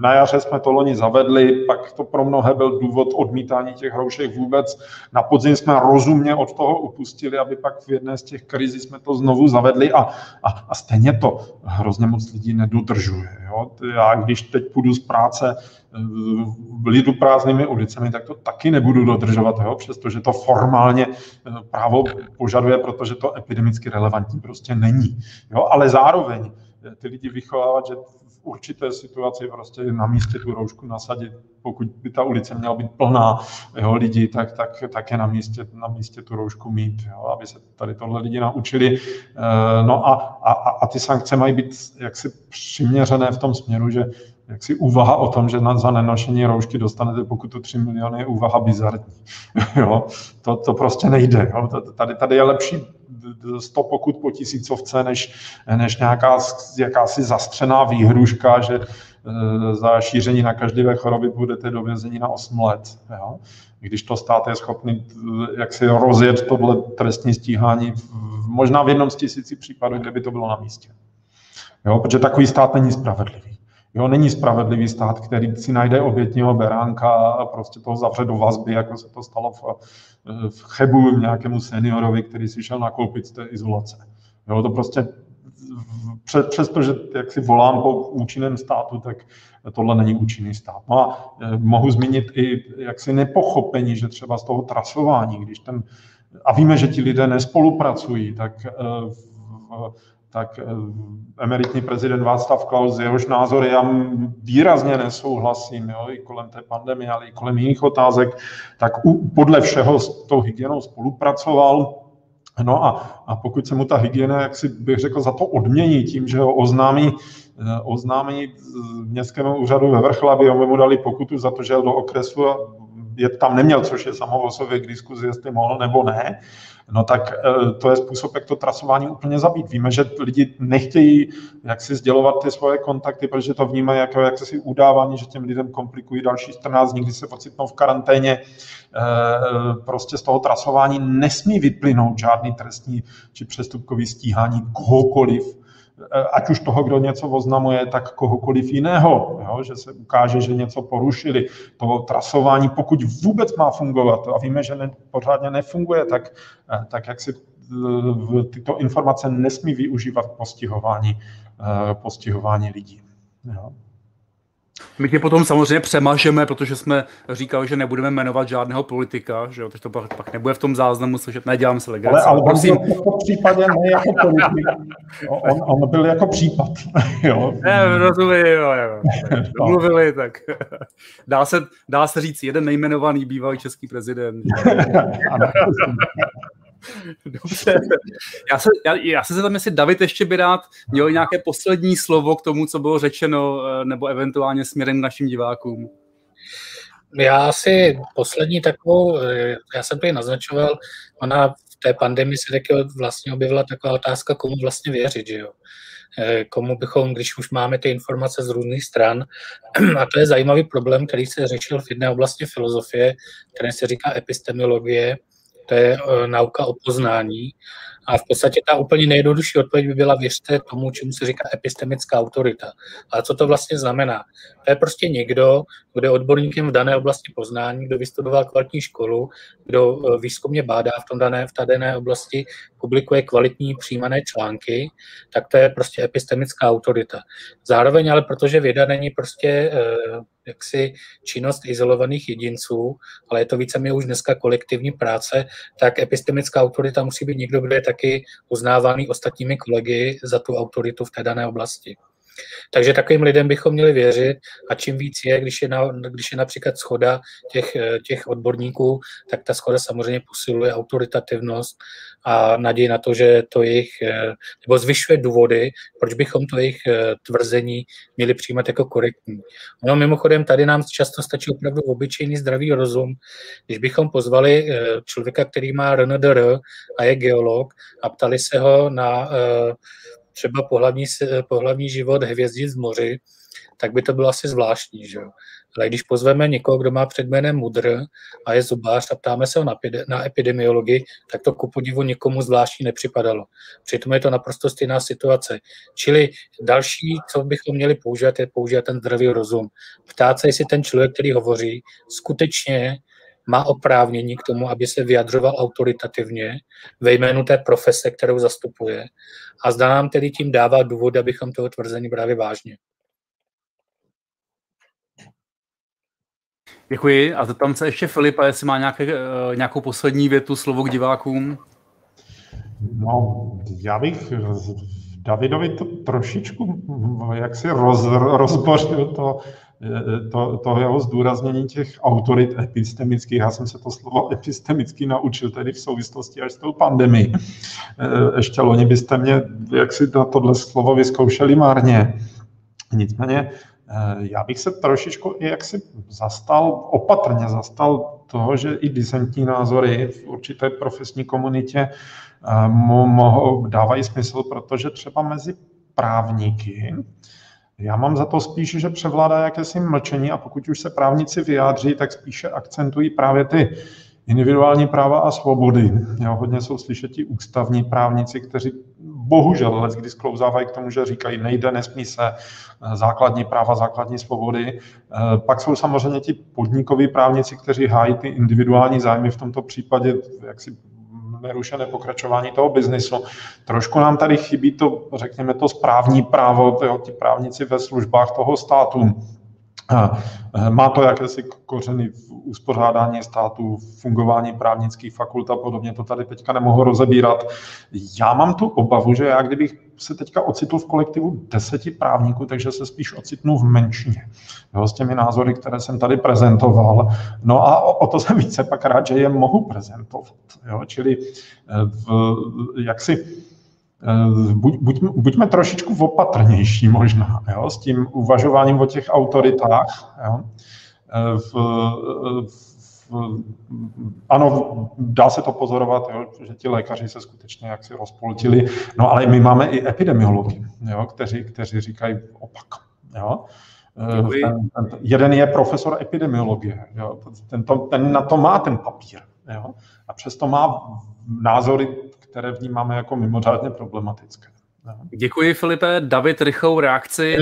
Na jaře jsme to loni zavedli, pak to pro mnohé byl důvod odmítání těch hroušek vůbec. Na podzim jsme rozumně od toho upustili, aby pak v jedné z těch krizí jsme to znovu zavedli a, a, a stejně to hrozně moc lidí nedodržuje. Jo. Já když teď půjdu z práce lidu prázdnými ulicemi, tak to taky nebudu dodržovat, jo, přestože to formálně eh, právo požaduje, protože to epidemicky relevantní prostě není. Jo, ale zároveň ty lidi vychovávat, že v určité situaci prostě na místě tu roušku nasadit, pokud by ta ulice měla být plná jo, lidí, tak, tak, tak je na místě, na místě tu roušku mít, jo, aby se tady tohle lidi naučili. Eh, no a, a, a ty sankce mají být jaksi přiměřené v tom směru, že jaksi úvaha o tom, že na, za nenošení roušky dostanete pokutu 3 miliony, je úvaha bizarní. jo? To, to prostě nejde. Jo? Tady, tady je lepší 100 pokut po tisícovce, než, než nějaká jakási zastřená výhruška, že e, za šíření na každé choroby budete do vězení na 8 let. Jo? Když to stát je schopný jak si rozjet tohle trestní stíhání v, možná v jednom z tisíci případů, kde by to bylo na místě. Jo? Protože takový stát není spravedlivý. Jo, není spravedlivý stát, který si najde obětního beránka a prostě toho zavře do vazby, jako se to stalo v, v Chebu nějakému seniorovi, který si šel nakoupit z té izolace. Jo, to prostě přestože jak si volám po účinném státu, tak tohle není účinný stát. No a eh, mohu zmínit i jaksi nepochopení, že třeba z toho trasování, když ten, a víme, že ti lidé nespolupracují, tak eh, v, tak eh, emeritní prezident Václav Klaus, jehož názory já výrazně nesouhlasím, jo, i kolem té pandemie, ale i kolem jiných otázek, tak u, podle všeho s tou hygienou spolupracoval. No a, a pokud se mu ta hygiena, jak si bych řekl, za to odmění tím, že ho oznámí, eh, oznámí městskému úřadu ve Vrchlavi, aby mu dali pokutu za to, že jel do okresu a je tam neměl, což je samo o sobě k diskuzi, jestli mohl nebo ne, no tak eh, to je způsob, jak to trasování úplně zabít. Víme, že lidi nechtějí jak si sdělovat ty svoje kontakty, protože to vnímají jako jak si udávání, že těm lidem komplikují další 14 dní, kdy se ocitnou v karanténě. Eh, prostě z toho trasování nesmí vyplynout žádný trestní či přestupkový stíhání kohokoliv, ať už toho, kdo něco oznamuje, tak kohokoliv jiného, jo? že se ukáže, že něco porušili. To trasování, pokud vůbec má fungovat, a víme, že ne, pořádně nefunguje, tak, eh, tak jak si eh, tyto informace nesmí využívat postihování, postihování lidí. Jo? My tě potom samozřejmě přemažeme, protože jsme říkali, že nebudeme jmenovat žádného politika, že jo, takže to pak, pak nebude v tom záznamu, což nedělám se legraci. Ale, ale prosím. on byl v případě ne jako politik, on, on byl jako případ. jo. Ne, rozumím, jo, jo. Domluvili, tak dá se, dá se říct jeden nejmenovaný bývalý český prezident. Dobře. Já se, já, já se zeptám, jestli David ještě by rád měl nějaké poslední slovo k tomu, co bylo řečeno, eh, nebo eventuálně směrem k našim divákům. Já si poslední takovou, eh, já jsem tady naznačoval, ona v té pandemii se taky vlastně objevila taková otázka, komu vlastně věřit, že jo? Eh, komu bychom, když už máme ty informace z různých stran. A to je zajímavý problém, který se řešil v jedné oblasti filozofie, které se říká epistemologie, to je uh, nauka o poznání. A v podstatě ta úplně nejjednodušší odpověď by byla věřte tomu, čemu se říká epistemická autorita. Ale co to vlastně znamená? To je prostě někdo, kdo je odborníkem v dané oblasti poznání, kdo vystudoval kvalitní školu, kdo eh, výzkumně bádá v, tom dané, v té dané oblasti, publikuje kvalitní přijímané články, tak to je prostě epistemická autorita. Zároveň ale, protože věda není prostě eh, jaksi činnost izolovaných jedinců, ale je to víceméně už dneska kolektivní práce, tak epistemická autorita musí být někdo, kdo je taky uznávaný ostatními kolegy za tu autoritu v té dané oblasti. Takže takovým lidem bychom měli věřit a čím víc je, když je, na, když je například schoda těch, těch odborníků, tak ta schoda samozřejmě posiluje autoritativnost a naději na to, že to jejich, nebo zvyšuje důvody, proč bychom to jejich tvrzení měli přijímat jako korektní. No mimochodem, tady nám často stačí opravdu obyčejný zdravý rozum. Když bychom pozvali člověka, který má RNDR a je geolog a ptali se ho na třeba pohlavní, pohlavní život hvězdic v moři, tak by to bylo asi zvláštní. Že? Ale když pozveme někoho, kdo má před jménem Mudr a je zubář a ptáme se ho na, na epidemiologii, tak to ku podivu někomu zvláštní nepřipadalo. Přitom je to naprosto stejná situace. Čili další, co bychom měli používat, je používat ten zdravý rozum. Ptát se, jestli ten člověk, který hovoří, skutečně má oprávnění k tomu, aby se vyjadřoval autoritativně ve jménu té profese, kterou zastupuje. A zda nám tedy tím dává důvod, abychom toho tvrzení brali vážně. Děkuji. A zeptám se ještě Filipa, jestli má nějaké, eh, nějakou poslední větu, slovo k divákům. No, já bych Davidovi to trošičku jak si roz, rozbořil to, to, to jeho zdůraznění těch autorit epistemických. Já jsem se to slovo epistemický naučil tedy v souvislosti až s tou pandemí. E, ještě loni byste mě jak si na tohle slovo vyzkoušeli márně. Nicméně já bych se trošičku i jaksi zastal, opatrně zastal toho, že i disentní názory v určité profesní komunitě mu mohou, dávají smysl, protože třeba mezi právníky já mám za to spíš, že převládá jakési mlčení a pokud už se právníci vyjádří, tak spíše akcentují právě ty individuální práva a svobody. Jo, hodně jsou slyšet ti ústavní právníci, kteří bohužel let, kdy sklouzávají k tomu, že říkají, nejde, nesmí se, základní práva, základní svobody. Pak jsou samozřejmě ti podnikoví právníci, kteří hájí ty individuální zájmy, v tomto případě jak si nerušené pokračování toho biznisu. Trošku nám tady chybí to, řekněme, to správní právo, jo, ti právníci ve službách toho státu. Má to jakési kořeny v uspořádání státu, fungování právnických fakult a podobně, to tady teďka nemohu rozebírat. Já mám tu obavu, že já kdybych se teďka ocitl v kolektivu deseti právníků, takže se spíš ocitnu v menšině. Jo, s těmi názory, které jsem tady prezentoval. No a o, o to jsem více pak rád, že je mohu prezentovat. Jo, čili eh, v, jak si eh, buď, buď, buďme trošičku opatrnější možná jo, s tím uvažováním o těch autoritách. Jo. Eh, v, v, ano, dá se to pozorovat, jo, že ti lékaři se skutečně jaksi rozpoltili, no ale my máme i epidemiologi, jo, kteří, kteří říkají opak. Jo. Eh, ten, ten, jeden je profesor epidemiologie, jo, ten, to, ten na to má ten papír jo, a přesto má názory, které vnímáme jako mimořádně problematické. Děkuji, Filipe. David, rychlou reakci.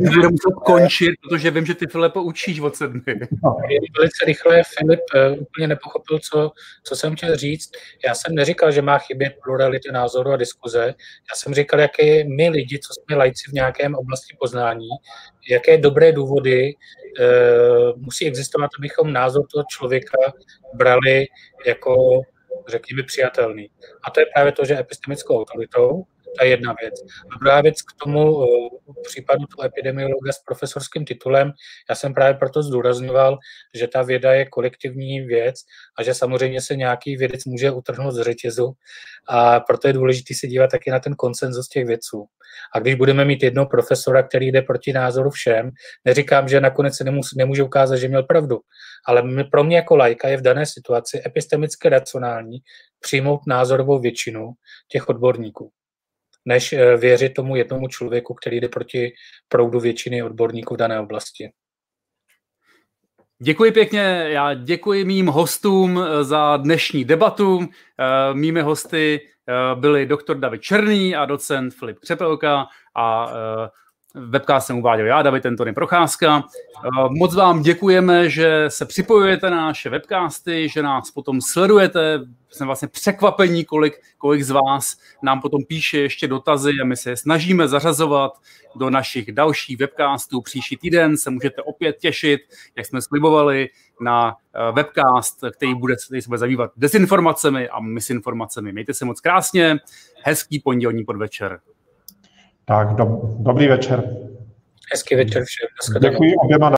Budu muset končit, protože vím, že ty, Filipe, učíš od sedmi. No, velice rychle Filip uh, úplně nepochopil, co, co jsem chtěl říct. Já jsem neříkal, že má chybět plurality názoru a diskuze. Já jsem říkal, jaké my lidi, co jsme lajci v nějakém oblasti poznání, jaké dobré důvody uh, musí existovat, abychom názor toho člověka brali jako řekněme, přijatelný. A to je právě to, že epistemickou autoritou to je jedna věc. A druhá věc k tomu eh, případu toho epidemiologa s profesorským titulem, já jsem právě proto zdůrazňoval, že ta věda je kolektivní věc a že samozřejmě se nějaký vědec může utrhnout z řetězu a proto je důležité se dívat taky na ten konsenzus těch vědců. A když budeme mít jednoho profesora, který jde proti názoru všem, neříkám, že nakonec se nemůže, nemůže ukázat, že měl pravdu, ale pro mě jako lajka je v dané situaci epistemicky racionální přijmout názorovou většinu těch odborníků než eh, věřit tomu jednomu člověku, který jde proti proudu většiny odborníků v dané oblasti. Děkuji pěkně, já děkuji mým hostům eh, za dnešní debatu. Eh, mými hosty byli doktor David Černý a docent Filip Křepelka a Webcast jsem uváděl já, David Antony Procházka. Eh, moc vám děkujeme, že se připojujete na naše webcasty, že nás potom sledujete. Jsme vlastně překvapení, kolik, kolik z vás nám potom píše ještě dotazy a my se je snažíme zařazovat do našich dalších webcastů. Příští týden se můžete opět těšit, jak jsme slibovali, na eh, webcast, který bude, který se bude zabývat dezinformacemi a misinformacemi. Mějte se moc krásně, hezký pondělní podvečer. Tak, do, dobrý večer. Hezký večer všem. Děkuji oběma